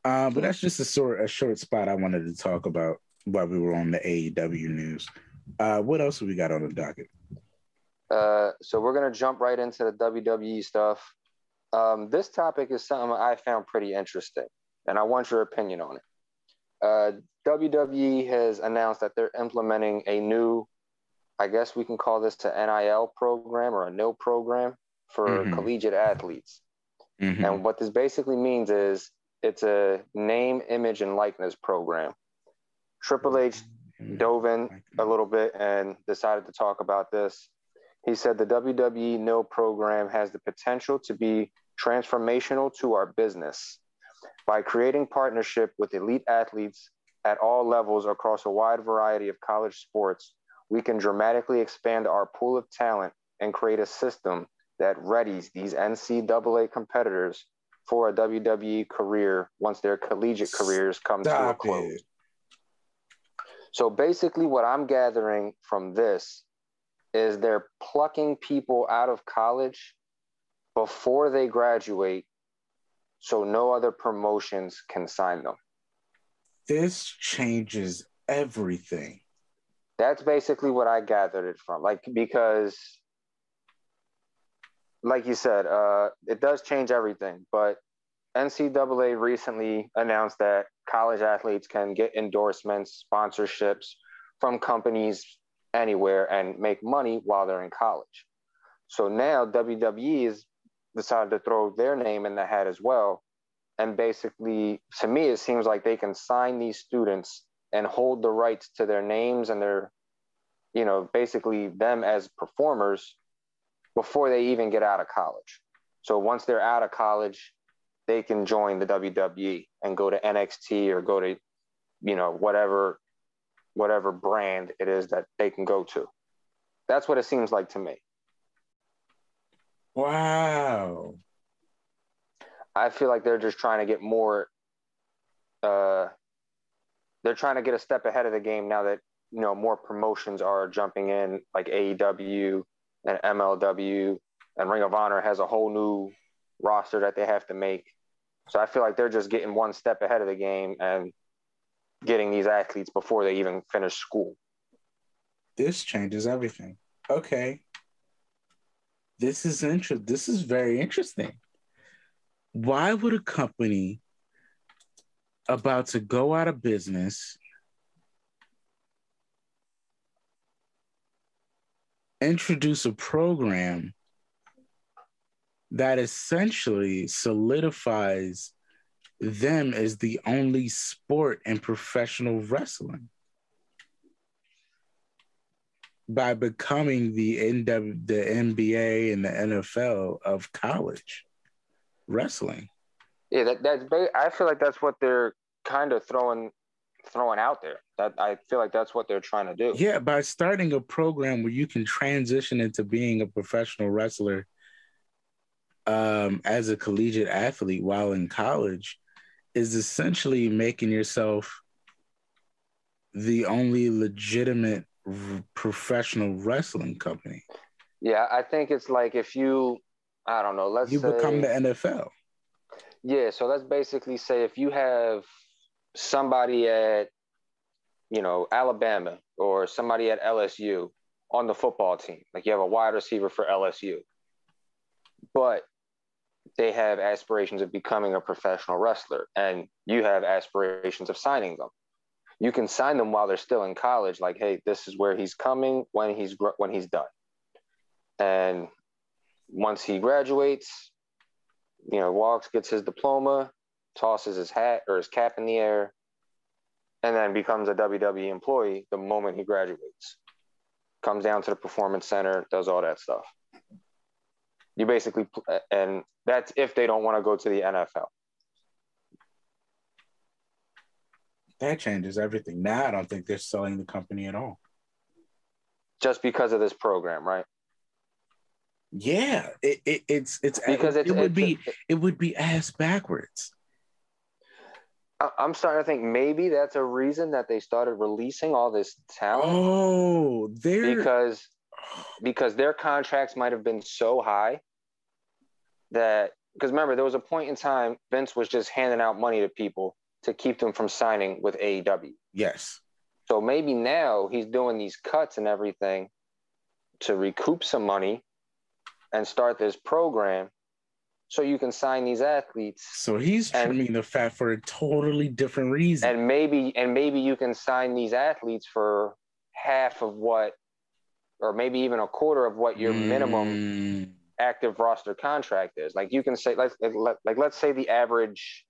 Uh, but that's just a sort a short spot I wanted to talk about while we were on the AEW news. Uh, what else we got on the docket? Uh, so we're gonna jump right into the WWE stuff. Um, this topic is something I found pretty interesting, and I want your opinion on it. Uh, WWE has announced that they're implementing a new, I guess we can call this the NIL program or a NIL program for mm-hmm. collegiate athletes. Mm-hmm. And what this basically means is it's a name, image, and likeness program. Triple H dove in a little bit and decided to talk about this. He said the WWE NIL program has the potential to be transformational to our business by creating partnership with elite athletes at all levels across a wide variety of college sports. We can dramatically expand our pool of talent and create a system that readies these NCAA competitors for a WWE career once their collegiate careers come Stop to a close. It. So basically, what I'm gathering from this is they're plucking people out of college before they graduate so no other promotions can sign them. This changes everything. That's basically what I gathered it from. Like, because, like you said, uh, it does change everything. But NCAA recently announced that college athletes can get endorsements, sponsorships from companies anywhere and make money while they're in college. So now WWE has decided to throw their name in the hat as well. And basically, to me, it seems like they can sign these students and hold the rights to their names and their, you know, basically them as performers before they even get out of college. So once they're out of college, they can join the WWE and go to NXT or go to, you know, whatever whatever brand it is that they can go to. That's what it seems like to me. Wow. I feel like they're just trying to get more uh they're trying to get a step ahead of the game now that you know more promotions are jumping in like AEW and MLW and Ring of Honor has a whole new roster that they have to make. So I feel like they're just getting one step ahead of the game and getting these athletes before they even finish school. This changes everything. Okay. This is inter- this is very interesting. Why would a company about to go out of business introduce a program that essentially solidifies them as the only sport in professional wrestling by becoming the NW, the NBA and the NFL of college wrestling. Yeah, that, that's. I feel like that's what they're kind of throwing throwing out there. That I feel like that's what they're trying to do. Yeah, by starting a program where you can transition into being a professional wrestler um, as a collegiate athlete while in college, is essentially making yourself the only legitimate r- professional wrestling company. Yeah, I think it's like if you, I don't know, let's you say, become the NFL. Yeah, so let's basically say if you have somebody at, you know, Alabama or somebody at LSU on the football team, like you have a wide receiver for LSU, but they have aspirations of becoming a professional wrestler and you have aspirations of signing them. you can sign them while they're still in college. Like, hey, this is where he's coming when he's when he's done. And once he graduates, you know, walks, gets his diploma, tosses his hat or his cap in the air, and then becomes a WWE employee the moment he graduates. Comes down to the performance center, does all that stuff. You basically, uh, and that's if they don't want to go to the NFL. That changes everything. Now I don't think they're selling the company at all. Just because of this program, right? Yeah, it, it it's it's because it, it would be it would be ass backwards. I'm starting to think maybe that's a reason that they started releasing all this talent. Oh, they're because because their contracts might have been so high that because remember there was a point in time Vince was just handing out money to people to keep them from signing with AEW. Yes. So maybe now he's doing these cuts and everything to recoup some money and start this program so you can sign these athletes. So he's trimming and, the fat for a totally different reason. And maybe and maybe you can sign these athletes for half of what or maybe even a quarter of what your mm. minimum active roster contract is. Like you can say like, like let's say the average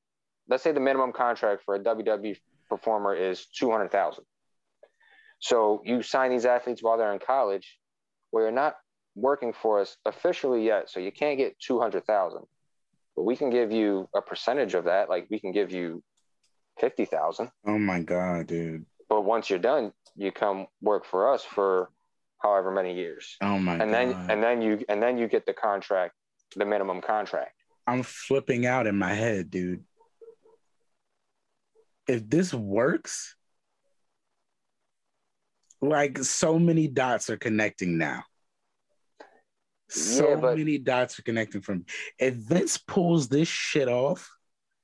let's say the minimum contract for a WWE performer is 200,000. So you sign these athletes while they're in college where you're not working for us officially yet, so you can't get 200,000. But we can give you a percentage of that, like we can give you 50,000. Oh my god, dude. But once you're done, you come work for us for however many years. Oh my and god. then and then you and then you get the contract, the minimum contract. I'm flipping out in my head, dude if this works, like so many dots are connecting now. So yeah, but, many dots are connecting from. If Vince pulls this shit off,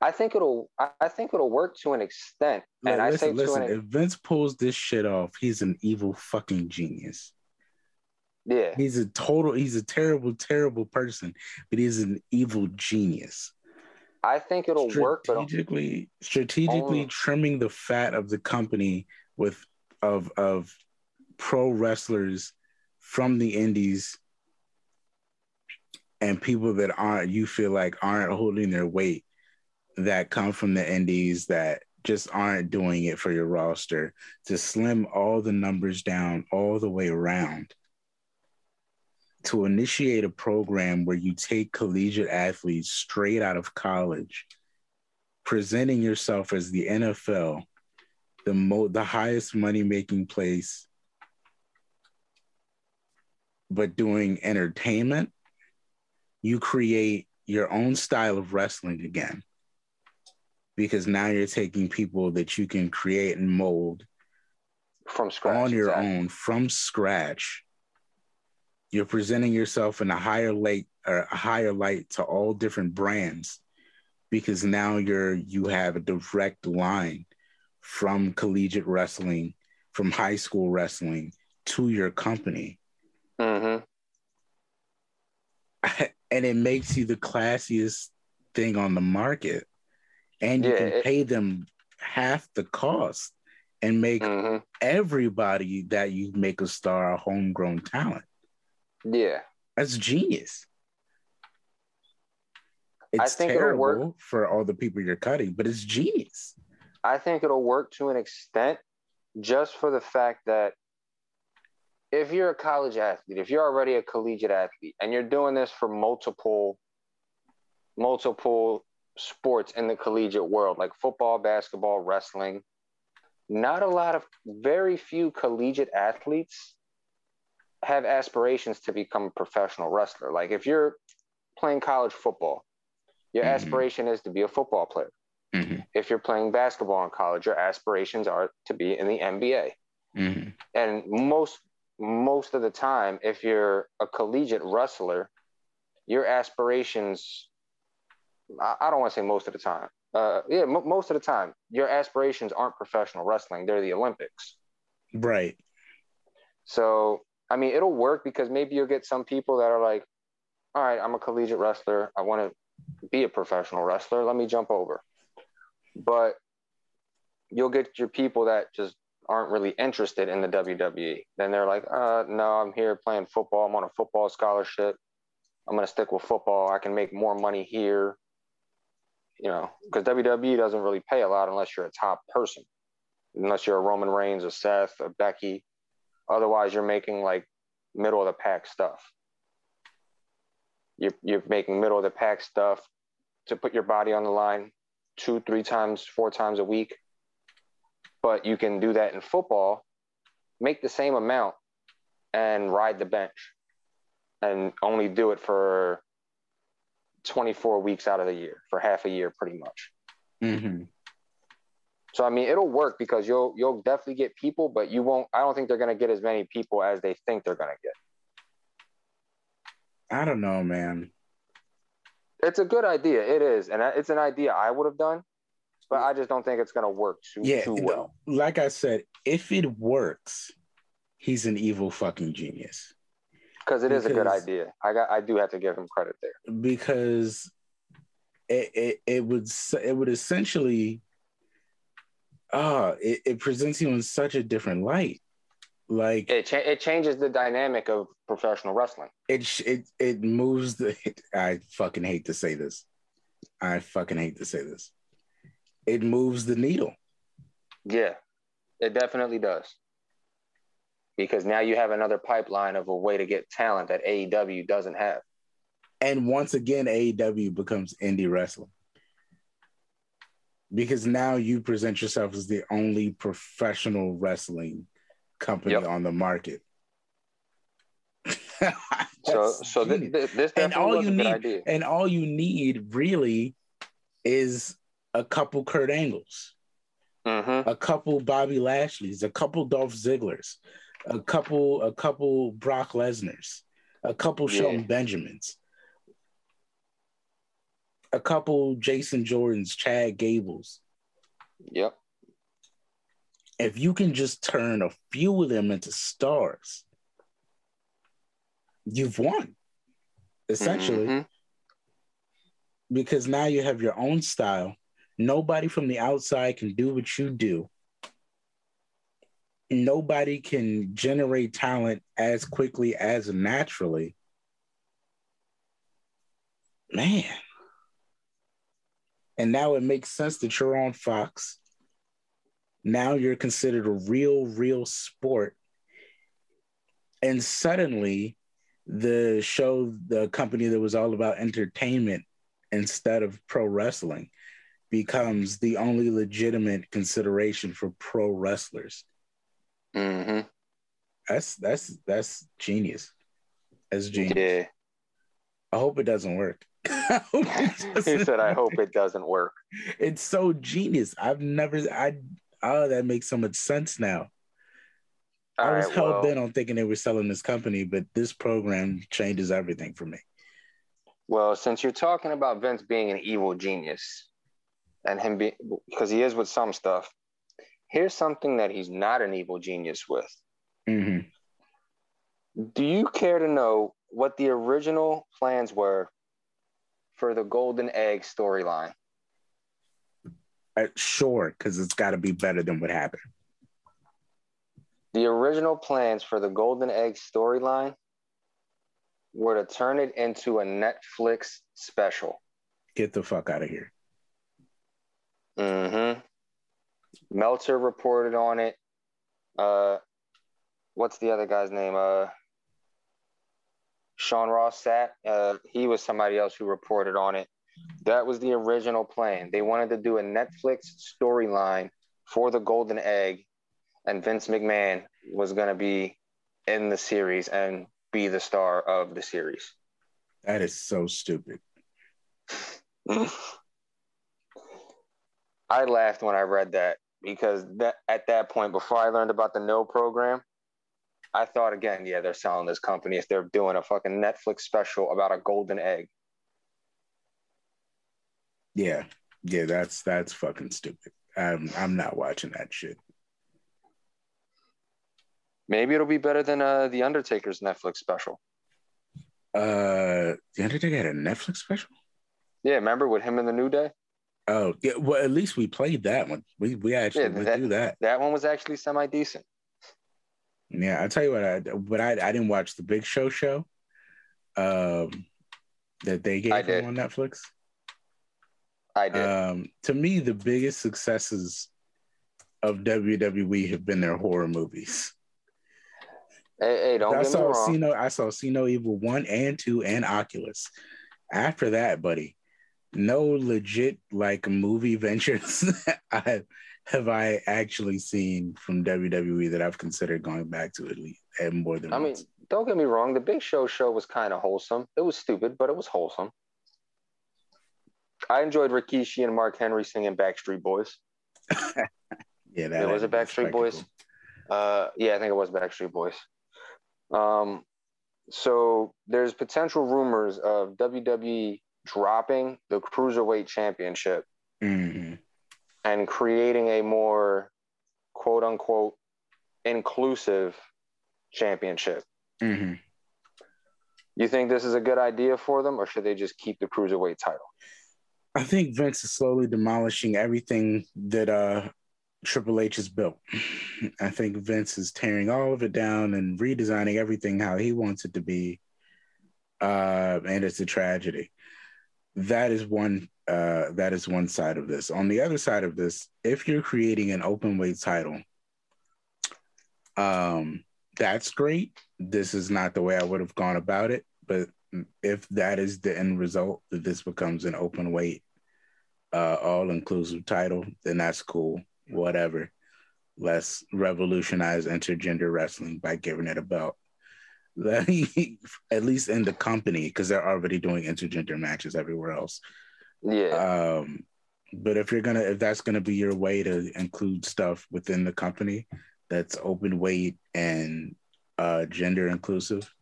I think it'll. I think it'll work to an extent. And listen, I say, listen. An, if Vince pulls this shit off, he's an evil fucking genius. Yeah, he's a total. He's a terrible, terrible person, but he's an evil genius. I think it'll work, but strategically, strategically trimming the fat of the company with of of pro wrestlers from the indies and people that aren't you feel like aren't holding their weight that come from the indies that just aren't doing it for your roster to slim all the numbers down all the way around to initiate a program where you take collegiate athletes straight out of college, presenting yourself as the NFL, the mo- the highest money making place, but doing entertainment, you create your own style of wrestling again. Because now you're taking people that you can create and mold from scratch on your exactly. own from scratch you're presenting yourself in a higher light or a higher light to all different brands because now you're you have a direct line from collegiate wrestling from high school wrestling to your company mm-hmm. [laughs] and it makes you the classiest thing on the market and you yeah, can it, pay them half the cost and make mm-hmm. everybody that you make a star a homegrown talent yeah. That's genius. It's terrible for all the people you're cutting, but it's genius. I think it'll work to an extent just for the fact that if you're a college athlete, if you're already a collegiate athlete and you're doing this for multiple multiple sports in the collegiate world like football, basketball, wrestling, not a lot of very few collegiate athletes have aspirations to become a professional wrestler. Like if you're playing college football, your mm-hmm. aspiration is to be a football player. Mm-hmm. If you're playing basketball in college, your aspirations are to be in the NBA. Mm-hmm. And most most of the time, if you're a collegiate wrestler, your aspirations I, I don't want to say most of the time. Uh, yeah, m- most of the time, your aspirations aren't professional wrestling; they're the Olympics. Right. So I mean, it'll work because maybe you'll get some people that are like, all right, I'm a collegiate wrestler. I want to be a professional wrestler. Let me jump over. But you'll get your people that just aren't really interested in the WWE. Then they're like, uh, no, I'm here playing football. I'm on a football scholarship. I'm going to stick with football. I can make more money here. You know, because WWE doesn't really pay a lot unless you're a top person, unless you're a Roman Reigns, a Seth, a Becky. Otherwise, you're making like middle of the pack stuff. You're, you're making middle of the pack stuff to put your body on the line two, three times, four times a week but you can do that in football, make the same amount and ride the bench and only do it for 24 weeks out of the year, for half a year, pretty much. Mm-hmm. So I mean, it'll work because you'll you'll definitely get people, but you won't. I don't think they're gonna get as many people as they think they're gonna get. I don't know, man. It's a good idea. It is, and it's an idea I would have done but I just don't think it's going to work too, yeah, too well. Like I said, if it works, he's an evil fucking genius. Because it is a good idea. I got. I do have to give him credit there. Because it it, it would it would essentially, ah, uh, it, it presents you in such a different light. Like it, cha- it changes the dynamic of professional wrestling. It it it moves the. [laughs] I fucking hate to say this. I fucking hate to say this it moves the needle. Yeah, it definitely does. Because now you have another pipeline of a way to get talent that AEW doesn't have. And once again, AEW becomes indie wrestling. Because now you present yourself as the only professional wrestling company yep. on the market. [laughs] so, so th- th- this and all you need, and all you need really is a couple Kurt Angles, mm-hmm. a couple Bobby Lashley's, a couple Dolph Ziggler's, a couple a couple Brock Lesnar's, a couple yeah. Shelton Benjamins, a couple Jason Jordans, Chad Gables. Yep. If you can just turn a few of them into stars, you've won, essentially. Mm-hmm. Because now you have your own style Nobody from the outside can do what you do. Nobody can generate talent as quickly as naturally. Man. And now it makes sense that you're on Fox. Now you're considered a real, real sport. And suddenly, the show, the company that was all about entertainment instead of pro wrestling, becomes the only legitimate consideration for pro wrestlers. Mm-hmm. That's that's that's genius. That's genius. Yeah. I hope it doesn't work. [laughs] he said, "I hope it doesn't work." It's so genius. I've never. I oh, that makes so much sense now. All I was right, hell well, bent on thinking they were selling this company, but this program changes everything for me. Well, since you're talking about Vince being an evil genius, and him be because he is with some stuff. Here's something that he's not an evil genius with. Mm-hmm. Do you care to know what the original plans were for the Golden Egg storyline? Uh, sure, because it's got to be better than what happened. The original plans for the Golden Egg storyline were to turn it into a Netflix special. Get the fuck out of here. Mm-hmm. Meltzer reported on it. Uh, what's the other guy's name? Uh, Sean Ross Sapp. Uh, he was somebody else who reported on it. That was the original plan. They wanted to do a Netflix storyline for the Golden Egg, and Vince McMahon was going to be in the series and be the star of the series. That is so stupid. [laughs] I laughed when I read that because that at that point, before I learned about the No program, I thought again, yeah, they're selling this company if they're doing a fucking Netflix special about a golden egg. Yeah, yeah, that's that's fucking stupid. I'm I'm not watching that shit. Maybe it'll be better than uh the Undertaker's Netflix special. Uh, the Undertaker had a Netflix special. Yeah, remember with him in the New Day. Oh, yeah. Well, at least we played that one. We we actually Yeah, that- do that. That one was actually semi decent. Yeah, I tell you what, I but I I didn't watch the Big Show show, um, that they gave him on Netflix. I did. Um, to me, the biggest successes of WWE have been their horror movies. hey, hey, don't I get me saw wrong. See No, I saw See No Evil one and two and Oculus. After that, buddy, no legit like movie [laughs] ventures I have I actually seen from WWE that I've considered going back to at least at more than I mean, don't get me wrong. The Big Show show was kind of wholesome. It was stupid, but it was wholesome. I enjoyed Rikishi and Mark Henry singing Backstreet Boys. [laughs] yeah, that Yeah, was it Backstreet Boys? Uh, yeah, I think it was Backstreet Boys. Um, so there's potential rumors of WWE dropping the Cruiserweight Championship Mhm. and creating a more quote unquote inclusive championship. Mhm. You think this is a good idea for them, or should they just keep the Cruiserweight title? I think Vince is slowly demolishing everything that uh Triple H has built. I think Vince is tearing all of it down and redesigning everything how he wants it to be. Uh, and it's a tragedy. That is one uh that is one side of this. On the other side of this, if you're creating an open weight title, um, that's great. This is not the way I would have gone about it, but if that is the end result that this becomes an open weight uh all inclusive title then that's cool whatever let's revolutionize intergender wrestling by giving it a belt [laughs] at least in the company because they're already doing intergender matches everywhere else. Yeah, um but if you're gonna if that's gonna be your way to include stuff within the company that's open weight and uh gender inclusive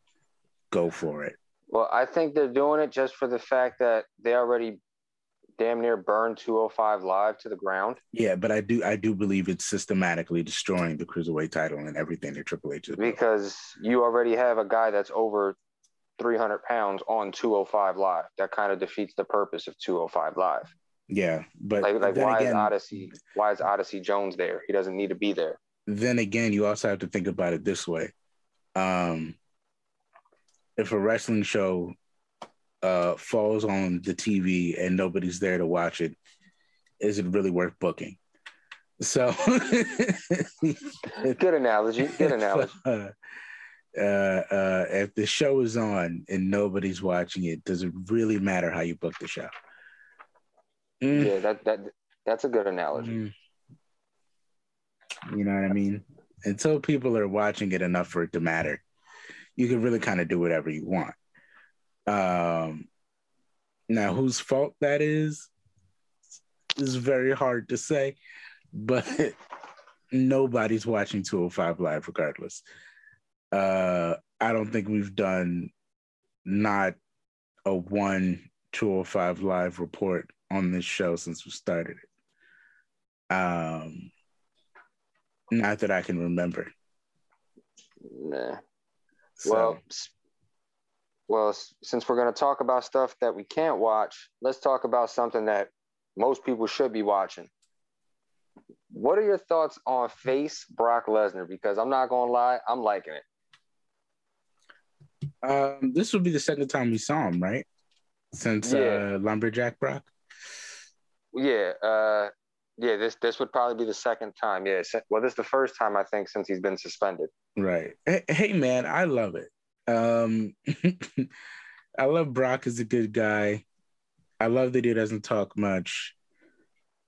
go for it. Well, I think they're doing it just for the fact that they already damn near burned 205 live to the ground. Yeah, but I do I do believe it's systematically destroying the cruiserweight title and everything that Triple H is. because you already have a guy that's over 300 pounds on 205 live. That kind of defeats the purpose of 205 live. Yeah, but Like, like why again, is Odyssey? Why is Odyssey Jones there? He doesn't need to be there. then again, you also have to think about it this way: um, if a wrestling show uh, falls on the TV and nobody's there to watch it, is it really worth booking? So, [laughs] Good analogy. Good analogy. [laughs] uh, uh, if the show is on and nobody's watching it, does it really matter how you book the show? Mm, Yeah, that that that's a good analogy. mm. You know what I mean? Until people are watching it enough for it to matter, you can really kind of do whatever you want. Um, now, whose fault that is is very hard to say, but [laughs] nobody's watching 205 Live regardless. Uh, I don't think we've done not a one 205 Live report on this show since we started it. Um, not that I can remember. Nah. So, Well, s- well, since we're going to talk about stuff that we can't watch, let's talk about something that most people should be watching. What are your thoughts on face Brock Lesnar? Because I'm not going to lie, I'm liking it. um, this would be the second time we saw him, right? Since Yeah. uh, Lumberjack Brock. Yeah, uh, yeah. This this would probably be the second time. Yeah. Well, this is the first time I think since he's been suspended. Right. Hey, hey, man, I love it. Um, [laughs] I love Brock is a good guy. I love that he doesn't talk much.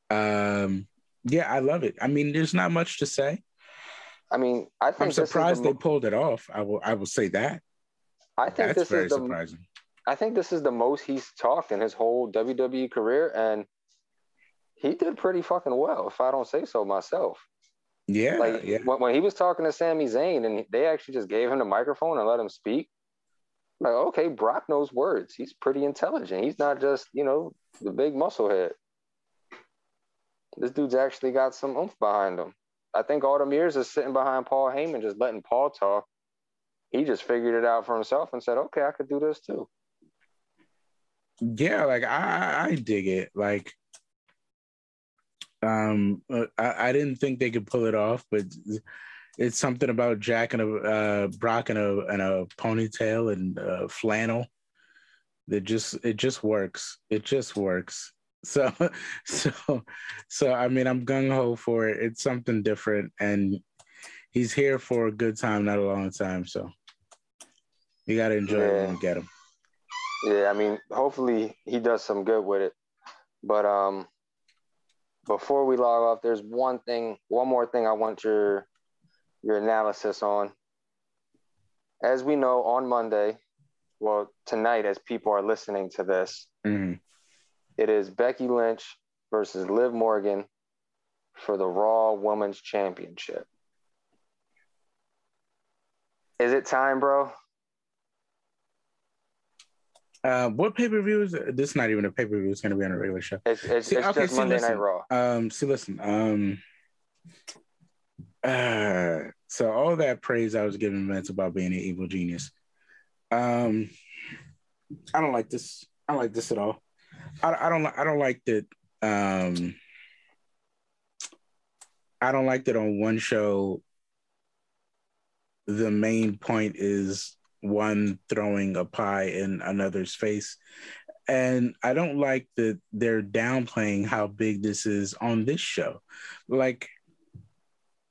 Um, yeah, I love it. I mean, there's not much to say. I mean, I think I'm this is the surprised they pulled it off. I will. I will say that. I think That's this very is the surprising. I think this is the most he's talked in his whole WWE career, and he did pretty fucking well, if I don't say so myself. Yeah, like yeah. when, when he was talking to Sami Zayn, and they actually just gave him the microphone and let him speak. Like, okay, Brock knows words. He's pretty intelligent. He's not just you know the big muscle head. This dude's actually got some oomph behind him. I think all them years is sitting behind Paul Heyman, just letting Paul talk. He just figured it out for himself and said, "Okay, I could do this too." Yeah, like I, I dig it. Like Um, uh, I, I didn't think they could pull it off, but it's something about Jack and a uh, Brock and a and a ponytail and uh, flannel that just it just works. It just works. [laughs] So so so I mean I'm gung ho for it. It's something different, and he's here for a good time, not a long time. So you got to enjoy yeah. it you get him. Yeah, I mean, hopefully he does some good with it. But um, before we log off, there's one thing, one more thing I want your your analysis on. As we know, on Monday, well, tonight, as people are listening to this, mm-hmm. it is Becky Lynch versus Liv Morgan for the Raw Women's Championship. Is it time, bro? Uh, what pay per view is this? Is not even a pay per view. It's going to be on a regular show. It's, it's, see, it's okay, just see, Monday listen, Night Raw. Um, see, listen. Um, uh, so all that praise I was giving Vince about being an evil genius. Um, I don't like this. I don't like this at all. I, I don't. I don't like that. Um, I don't like that on one show. The main point is one throwing a pie in another's face. And I don't like that they're downplaying how big this is on this show. Like,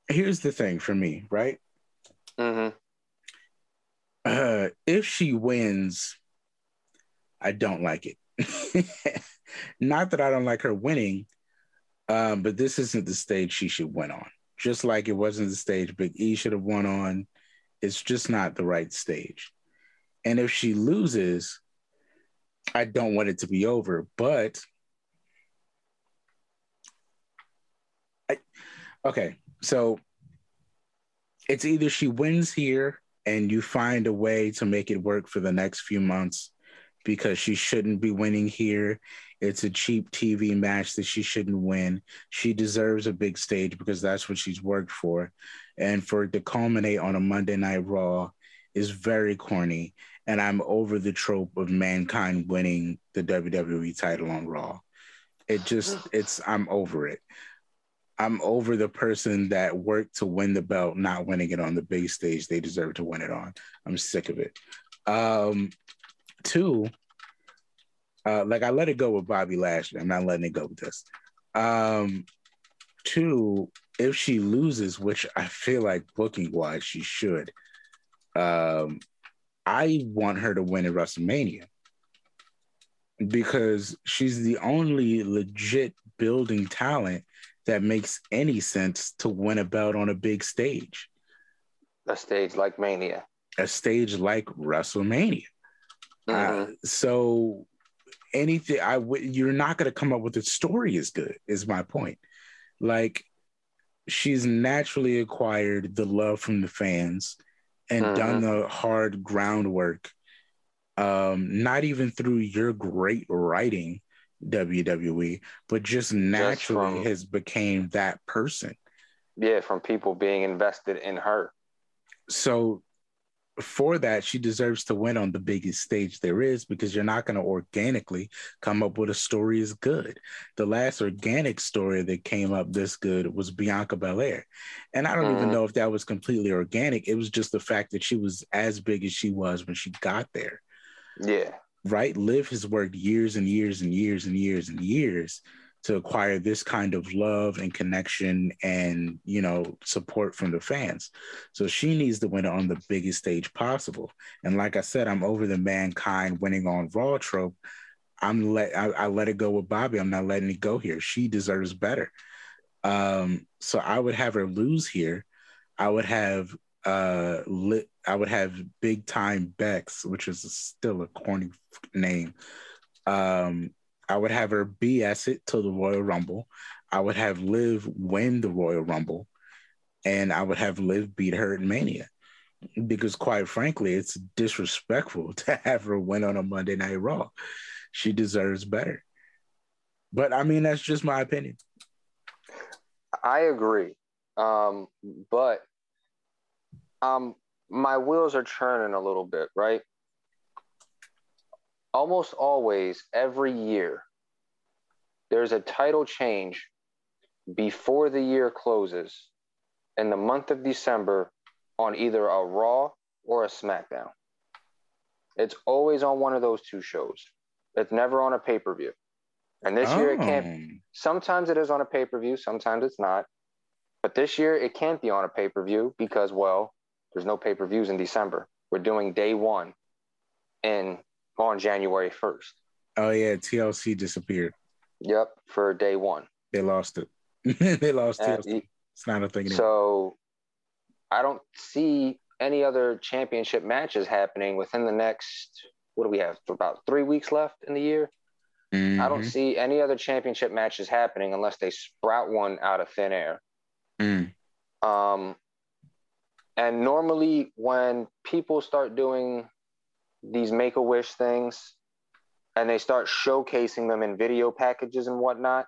here's the thing for me, right? Mm-hmm. Uh, if she wins, I don't like it. [laughs] Not that I don't like her winning, um, but this isn't the stage she should win on. Just like it wasn't the stage Big E should have won on, it's just not the right stage. And if she loses, I don't want it to be over. But I, okay, so it's either she wins here and you find a way to make it work for the next few months because she shouldn't be winning here. It's a cheap TV match that she shouldn't win. She deserves a big stage because that's what she's worked for. And for it to culminate on a Monday Night Raw is very corny. And I'm over the trope of mankind winning the WWE title on Raw. It just, it's, I'm over it. I'm over the person that worked to win the belt, not winning it on the big stage they deserve to win it on. I'm sick of it. Um, two, uh, like I let it go with Bobby Lashley. I'm not letting it go with this. Um, two, if she loses, which I feel like booking wise she should, um, I want her to win at WrestleMania because she's the only legit building talent that makes any sense to win a belt on a big stage. A stage like Mania. A stage like WrestleMania. Mm-hmm. Uh, so anything I w- you're not going to come up with a story as good is my point. Like she's naturally acquired the love from the fans and mm-hmm. done the hard groundwork. Um, not even through your great writing, WWE, but just naturally just from, has became that person. Yeah, from people being invested in her. So for that, she deserves to win on the biggest stage there is because you're not going to organically come up with a story as good. The last organic story that came up this good was Bianca Belair. And I don't mm-hmm. even know if that was completely organic. It was just the fact that she was as big as she was when she got there. Yeah. Right? Liv has worked years and years and years and years and years to acquire this kind of love and connection and you know support from the fans. So she needs to win it on the biggest stage possible. And like i said i'm over the mankind winning on raw trope. I'm let I, I let it go with bobby. I'm not letting it go here. She deserves better. Um so i would have her lose here. I would have uh lit i would have big time Becks which is still a corny name. Um I would have her BS it to the Royal Rumble. I would have Liv win the Royal Rumble, and I would have Liv beat her at Mania. Because quite frankly, it's disrespectful [laughs] to have her win on a Monday Night Raw. She deserves better. But I mean, that's just my opinion. I agree. Um, but um, my wheels are churning a little bit, right? Almost always every year there's a title change before the year closes in the month of December on either a Raw or a SmackDown. It's always on one of those two shows. It's never on a pay per view. And this oh. year it can't. Oh. Sometimes it is on a pay per view, sometimes it's not. But this year it can't be on a pay per view because, well, there's no pay per views in December. We're doing day one in on January 1st. Oh, yeah. TLC disappeared. Yep. For day one. They lost it. [laughs] they lost TLC. It's not a thing anymore. So I don't see any other championship matches happening within the next, what do we have? About three weeks left in the year. Mm-hmm. I don't mm-hmm. see any other championship matches happening unless they sprout one out of thin air. Mm. Um, and normally, when people start doing these make a wish things and they start showcasing them in video packages and whatnot,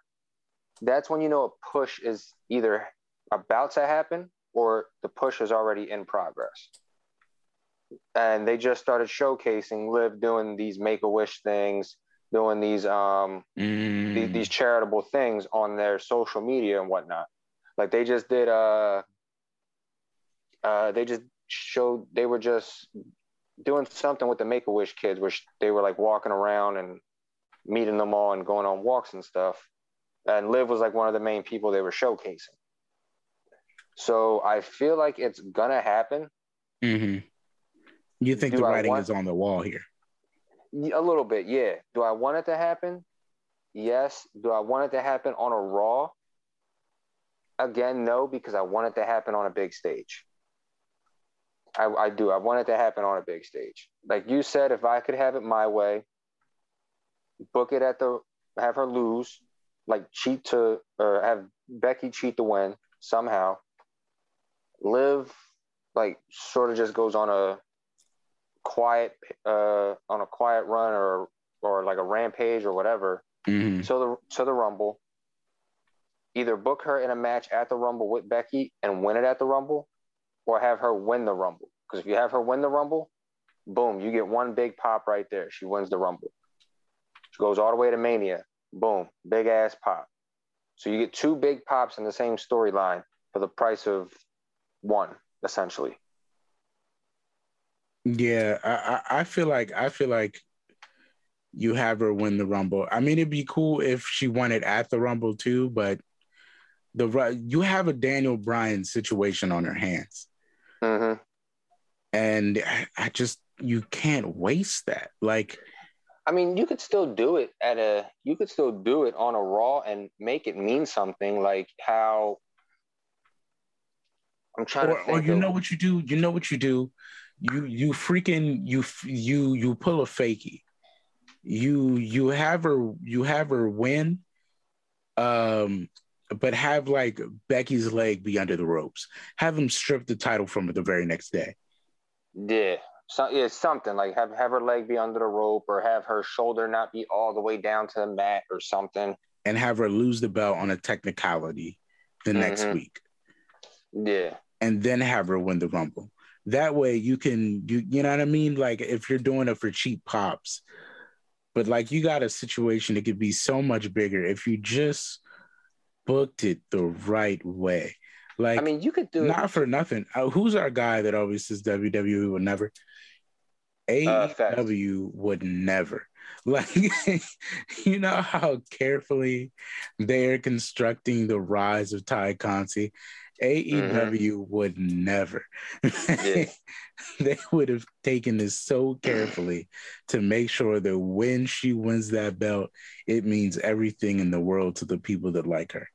that's when you know a push is either about to happen or the push is already in progress. And they just started showcasing Liv doing these make a wish things, doing these um mm. these, these charitable things on their social media and whatnot. Like they just did uh uh they just showed they were just doing something with the Make a Wish kids, which they were like walking around and meeting them all and going on walks and stuff. And Liv was like one of the main people they were showcasing. So I feel like it's gonna happen. Mm-hmm. You think Do the writing want, is on the wall here? A little bit, yeah. Do I want it to happen? Yes. Do I want it to happen on a Raw? Again, no, because I want it to happen on a big stage. I, I do. I want it to happen on a big stage. Like you said, if I could have it my way, book it at the, have her lose, like cheat to, or have Becky cheat to win somehow. Liv like, sort of just goes on a quiet, uh, on a quiet run or, or like a rampage or whatever. Mm-hmm. So the, so the Rumble. Either book her in a match at the Rumble with Becky and win it at the Rumble, or have her win the Rumble. Because if you have her win the Rumble, boom, you get one big pop right there. She wins the Rumble. She goes all the way to Mania. Boom, big ass pop. So you get two big pops in the same storyline for the price of one, essentially. Yeah, I, I feel like I feel like you have her win the Rumble. I mean, it'd be cool if she won it at the Rumble too, but the you have a Daniel Bryan situation on her hands. Mm-hmm. And I, just you can't waste that. Like, I mean, you could still do it at a you could still do it on a Raw and make it mean something. Like how I'm trying or, to. or you of, know what you do? You know what you do? You you freaking you you you pull a fakey. You you have her you have her win. Um, but have like Becky's leg be under the ropes. Have him strip the title from her the very next day. Yeah. So yeah, something like have have her leg be under the rope or have her shoulder not be all the way down to the mat or something. And have her lose the belt on a technicality the mm-hmm. next week. Yeah. And then have her win the rumble. That way you can you you know what I mean? Like if you're doing it for cheap pops, but like you got a situation that could be so much bigger if you just booked it the right way. Like, I mean, you could do not it. for nothing. Uh, who's our guy that always says WWE would never? AEW uh, would never. [laughs] Like, you know how carefully they're constructing the rise of Tay Conti. AEW mm-hmm. would never. Yeah. [laughs] they would have taken this so carefully to make sure that when she wins that belt, it means everything in the world to the people that like her.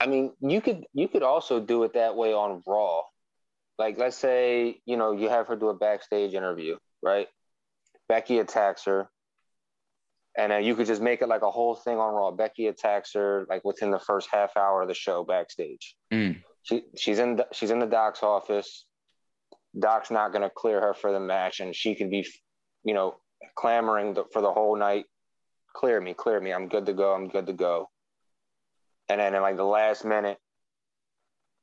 I mean, you could you could also do it that way on Raw. Like, let's say you know you have her do a backstage interview, right? Becky attacks her, and uh, you could just make it like a whole thing on Raw. Becky attacks her like within the first half hour of the show backstage. Mm. She she's in the, she's in the doc's office. Doc's not going to clear her for the match, and she could be, you know, clamoring the, for the whole night. Clear me, clear me. I'm good to go. I'm good to go. And then in like the last minute,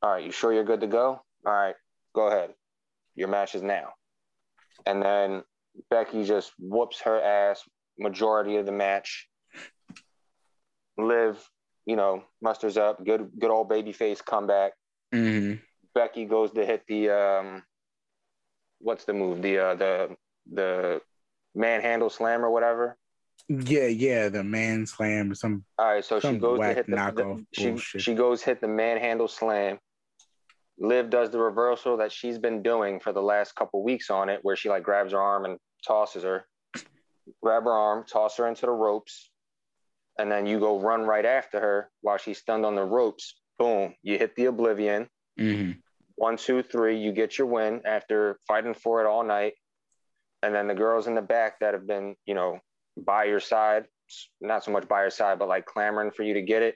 all right, you sure you're good to go? All right, go ahead. Your match is now. And then Becky just whoops her ass majority of the match. Liv you know, musters up, good good old baby face comeback. Mm-hmm. Becky goes to hit the um, what's the move? The uh, the the manhandle slam or whatever. Yeah, yeah, the man slam or some. All right, so she goes to hit the, the knockoff she bullshit. she goes hit the manhandle slam. Liv does the reversal that she's been doing for the last couple weeks on it, where she like grabs her arm and tosses her. Grab her arm, toss her into the ropes, and then you go run right after her while she's stunned on the ropes. Boom, you hit the oblivion. Mm-hmm. One, two, three, you get your win after fighting for it all night. And then the girls in the back that have been, you know, by your side, not so much by your side, but like clamoring for you to get it,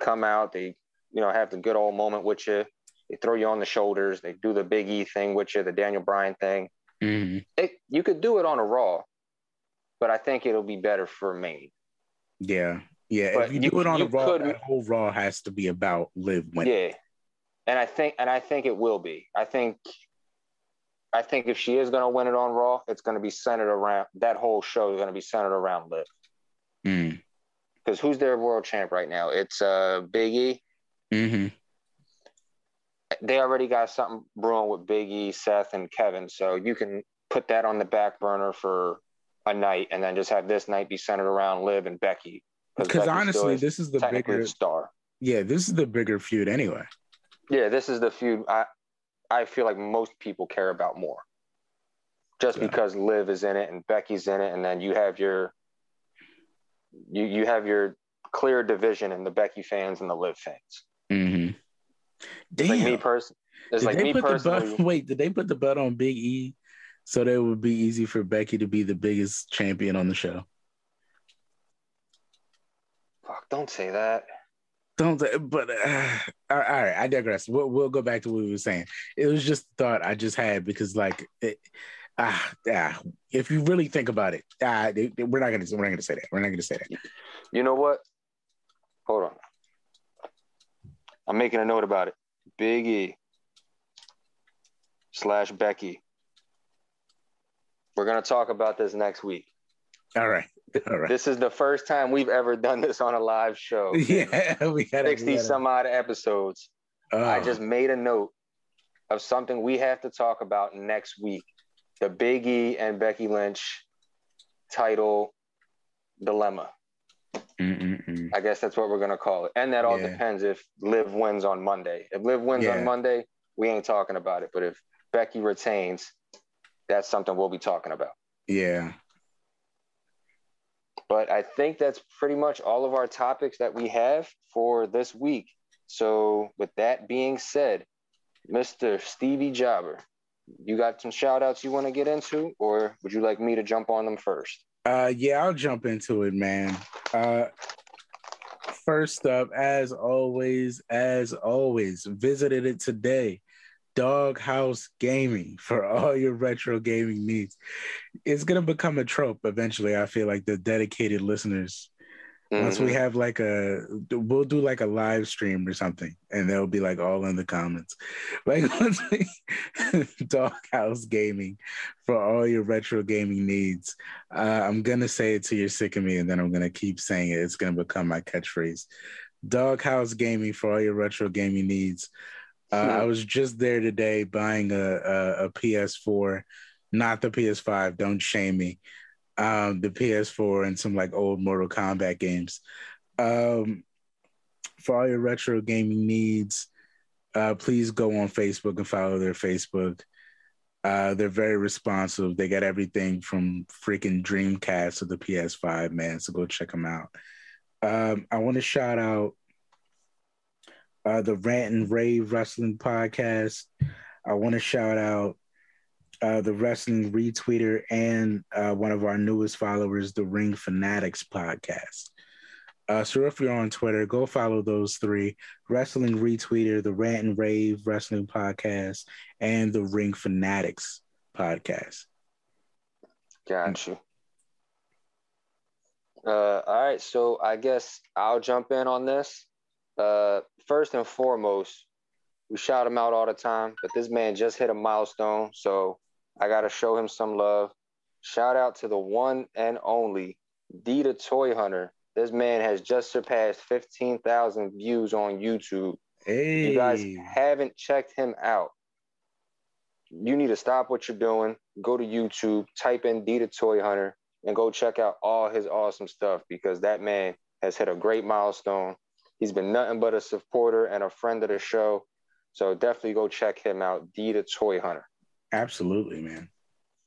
come out. They, you know, have the good old moment with you. They throw you on the shoulders. They do the Big E thing with you, the Daniel Bryan thing. Mm-hmm. It, you could do it on a Raw, but I think it'll be better for Mania. Yeah, yeah. But if you, you- do it on a raw, could- that whole raw has to be about Liv winning. Yeah, and I think and I think it will be. I think I think if she is going to win it on Raw, it's going to be centered around that whole show is going to be centered around Liv. Mm. Because who's their world champ right now? It's uh Big E. Mm-hmm. They already got something brewing with Big E, Seth, and Kevin, so you can put that on the back burner for a night, and then just have this night be centered around Liv and Becky. Because honestly, is this is the bigger. star. Yeah, this is the bigger feud anyway. Yeah, this is the feud I I feel like most people care about more. Just Yeah. because Liv is in it and Becky's in it, and then you have your you you have your clear division in the Becky fans and the Liv fans. Mm-hmm. It's like me Damn. person. It's Did like they me put the personally. belt? [laughs] Wait, did they put the butt on Big E so that it would be easy for Becky to be the biggest champion on the show? Fuck, don't say that. Don't, but uh, all right, I digress. We'll, we'll go back to what we were saying. It was just thought I just had because, like, it, ah, ah, if you really think about it, they- we're not gonna, we're not gonna say that. We're not gonna say that. You know what? Hold on. I'm making a note about it. Big E slash Becky. We're gonna talk about this next week. All right, [laughs] right. This is the first time we've ever done this on a live show. [laughs] Yeah, we had 60 some odd episodes. Oh, I just made a note of something we have to talk about next week. The Big E and Becky Lynch title dilemma. Mm-mm-mm. I guess that's what we're gonna call it. And that all Yeah. depends if Liv wins on Monday. If Liv wins Yeah. on Monday, we ain't talking about it. But if Becky retains, that's something we'll be talking about. yeah. But I think that's pretty much all of our topics that we have for this week. So, with that being said, Mr. Stevie Jobber, you got some shout outs you want to get into, or would you like me to jump on them first? Uh, yeah, I'll jump into it, man. Uh, first up, as always, as always, visited it today. Doghouse Gaming for all your retro gaming needs. It's gonna become a trope eventually. I feel like the dedicated listeners. Once we Mhm. have like a, we'll do like a live stream or something, and they'll be like all in the comments. [laughs] Like once we, [laughs] Doghouse Gaming for all your retro gaming needs. Uh, I'm gonna say it till you're sick of me, and then I'm gonna keep saying it. It's gonna become my catchphrase. Doghouse Gaming for all your retro gaming needs. Uh. I was just there today buying a, a, a PS4, not the PS5. Don't shame me. Um, the PS4 and some like old Mortal Kombat games. Um, for all your retro gaming needs, uh, please go on Facebook and follow their Facebook. Uh, they're very responsive. They got everything from freaking Dreamcast to the PS5, man. So go check them out. Um, I want to shout out uh, the Rant and Rave Wrestling Podcast. I want to shout out uh, the Wrestling Retweeter and uh, one of our newest followers, the Ring Fanatics Podcast. Uh, so if you're on Twitter, go follow those three: Wrestling Retweeter, the Rant and Rave Wrestling Podcast, and the Ring Fanatics Podcast. Gotcha. Uh, all right, so I guess I'll jump in on this. Uh, first and foremost, we shout him out all the time, but this man just hit a milestone, so I got to show him some love. Shout out to the one and only D the Toy Hunter this man has just surpassed 15,000 views on YouTube. Hey. You guys haven't checked him out. You need to stop what you're doing. Go to YouTube, type in D the Toy Hunter, and go check out all his awesome stuff because that man has hit a great milestone. He's been nothing but a supporter and a friend of the show. So definitely go check him out, D the Toy Hunter. Absolutely, man.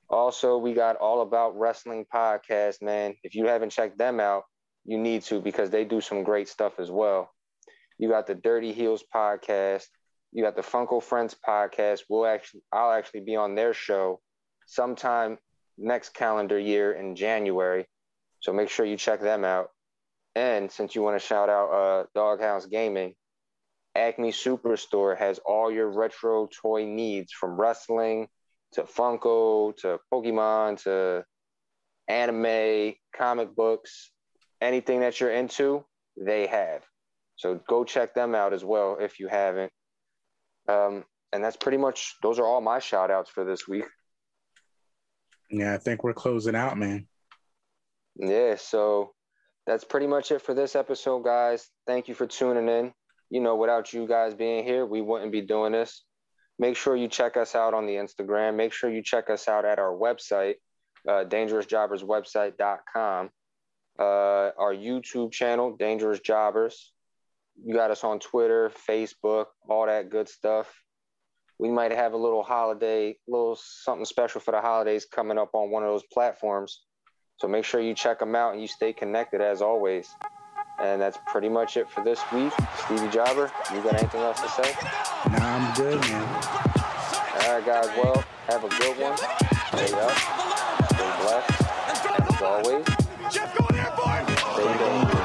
Also, we got All About Wrestling podcast, man. If you haven't checked them out, you need to because they do some great stuff as well. You got the Dirty Heels podcast. You got the Funko Friends podcast. We'll actually, I'll actually be on their show sometime next calendar year in January. So make sure you check them out. And since you want to shout out uh, Doghouse Gaming, Acme Superstore has all your retro toy needs from wrestling to Funko to Pokemon to anime, comic books, anything that you're into, they have. So go check them out as well if you haven't. Um, and that's pretty much those are all my shout outs for this week. Yeah, I think we're closing out, man. Yeah, so that's pretty much it for this episode, guys. Thank you for tuning in. You know, without you guys being here, we wouldn't be doing this. Make sure you check us out on the Instagram. Make sure you check us out at our website, uh, dangerousjobberswebsite.com. Uh, our YouTube channel, Dangerous Jobbers. You got us on Twitter, Facebook, all that good stuff. We might have a little holiday, little something special for the holidays coming up on one of those platforms. So make sure you check them out and you stay connected as always. And that's pretty much it for this week. Stevie Jobber, you got anything else to say? Nah, I'm good, man. All right, guys. Well, have a good one. Stay up. Stay blessed. And as always, Jeff going airborne. stay dangerous.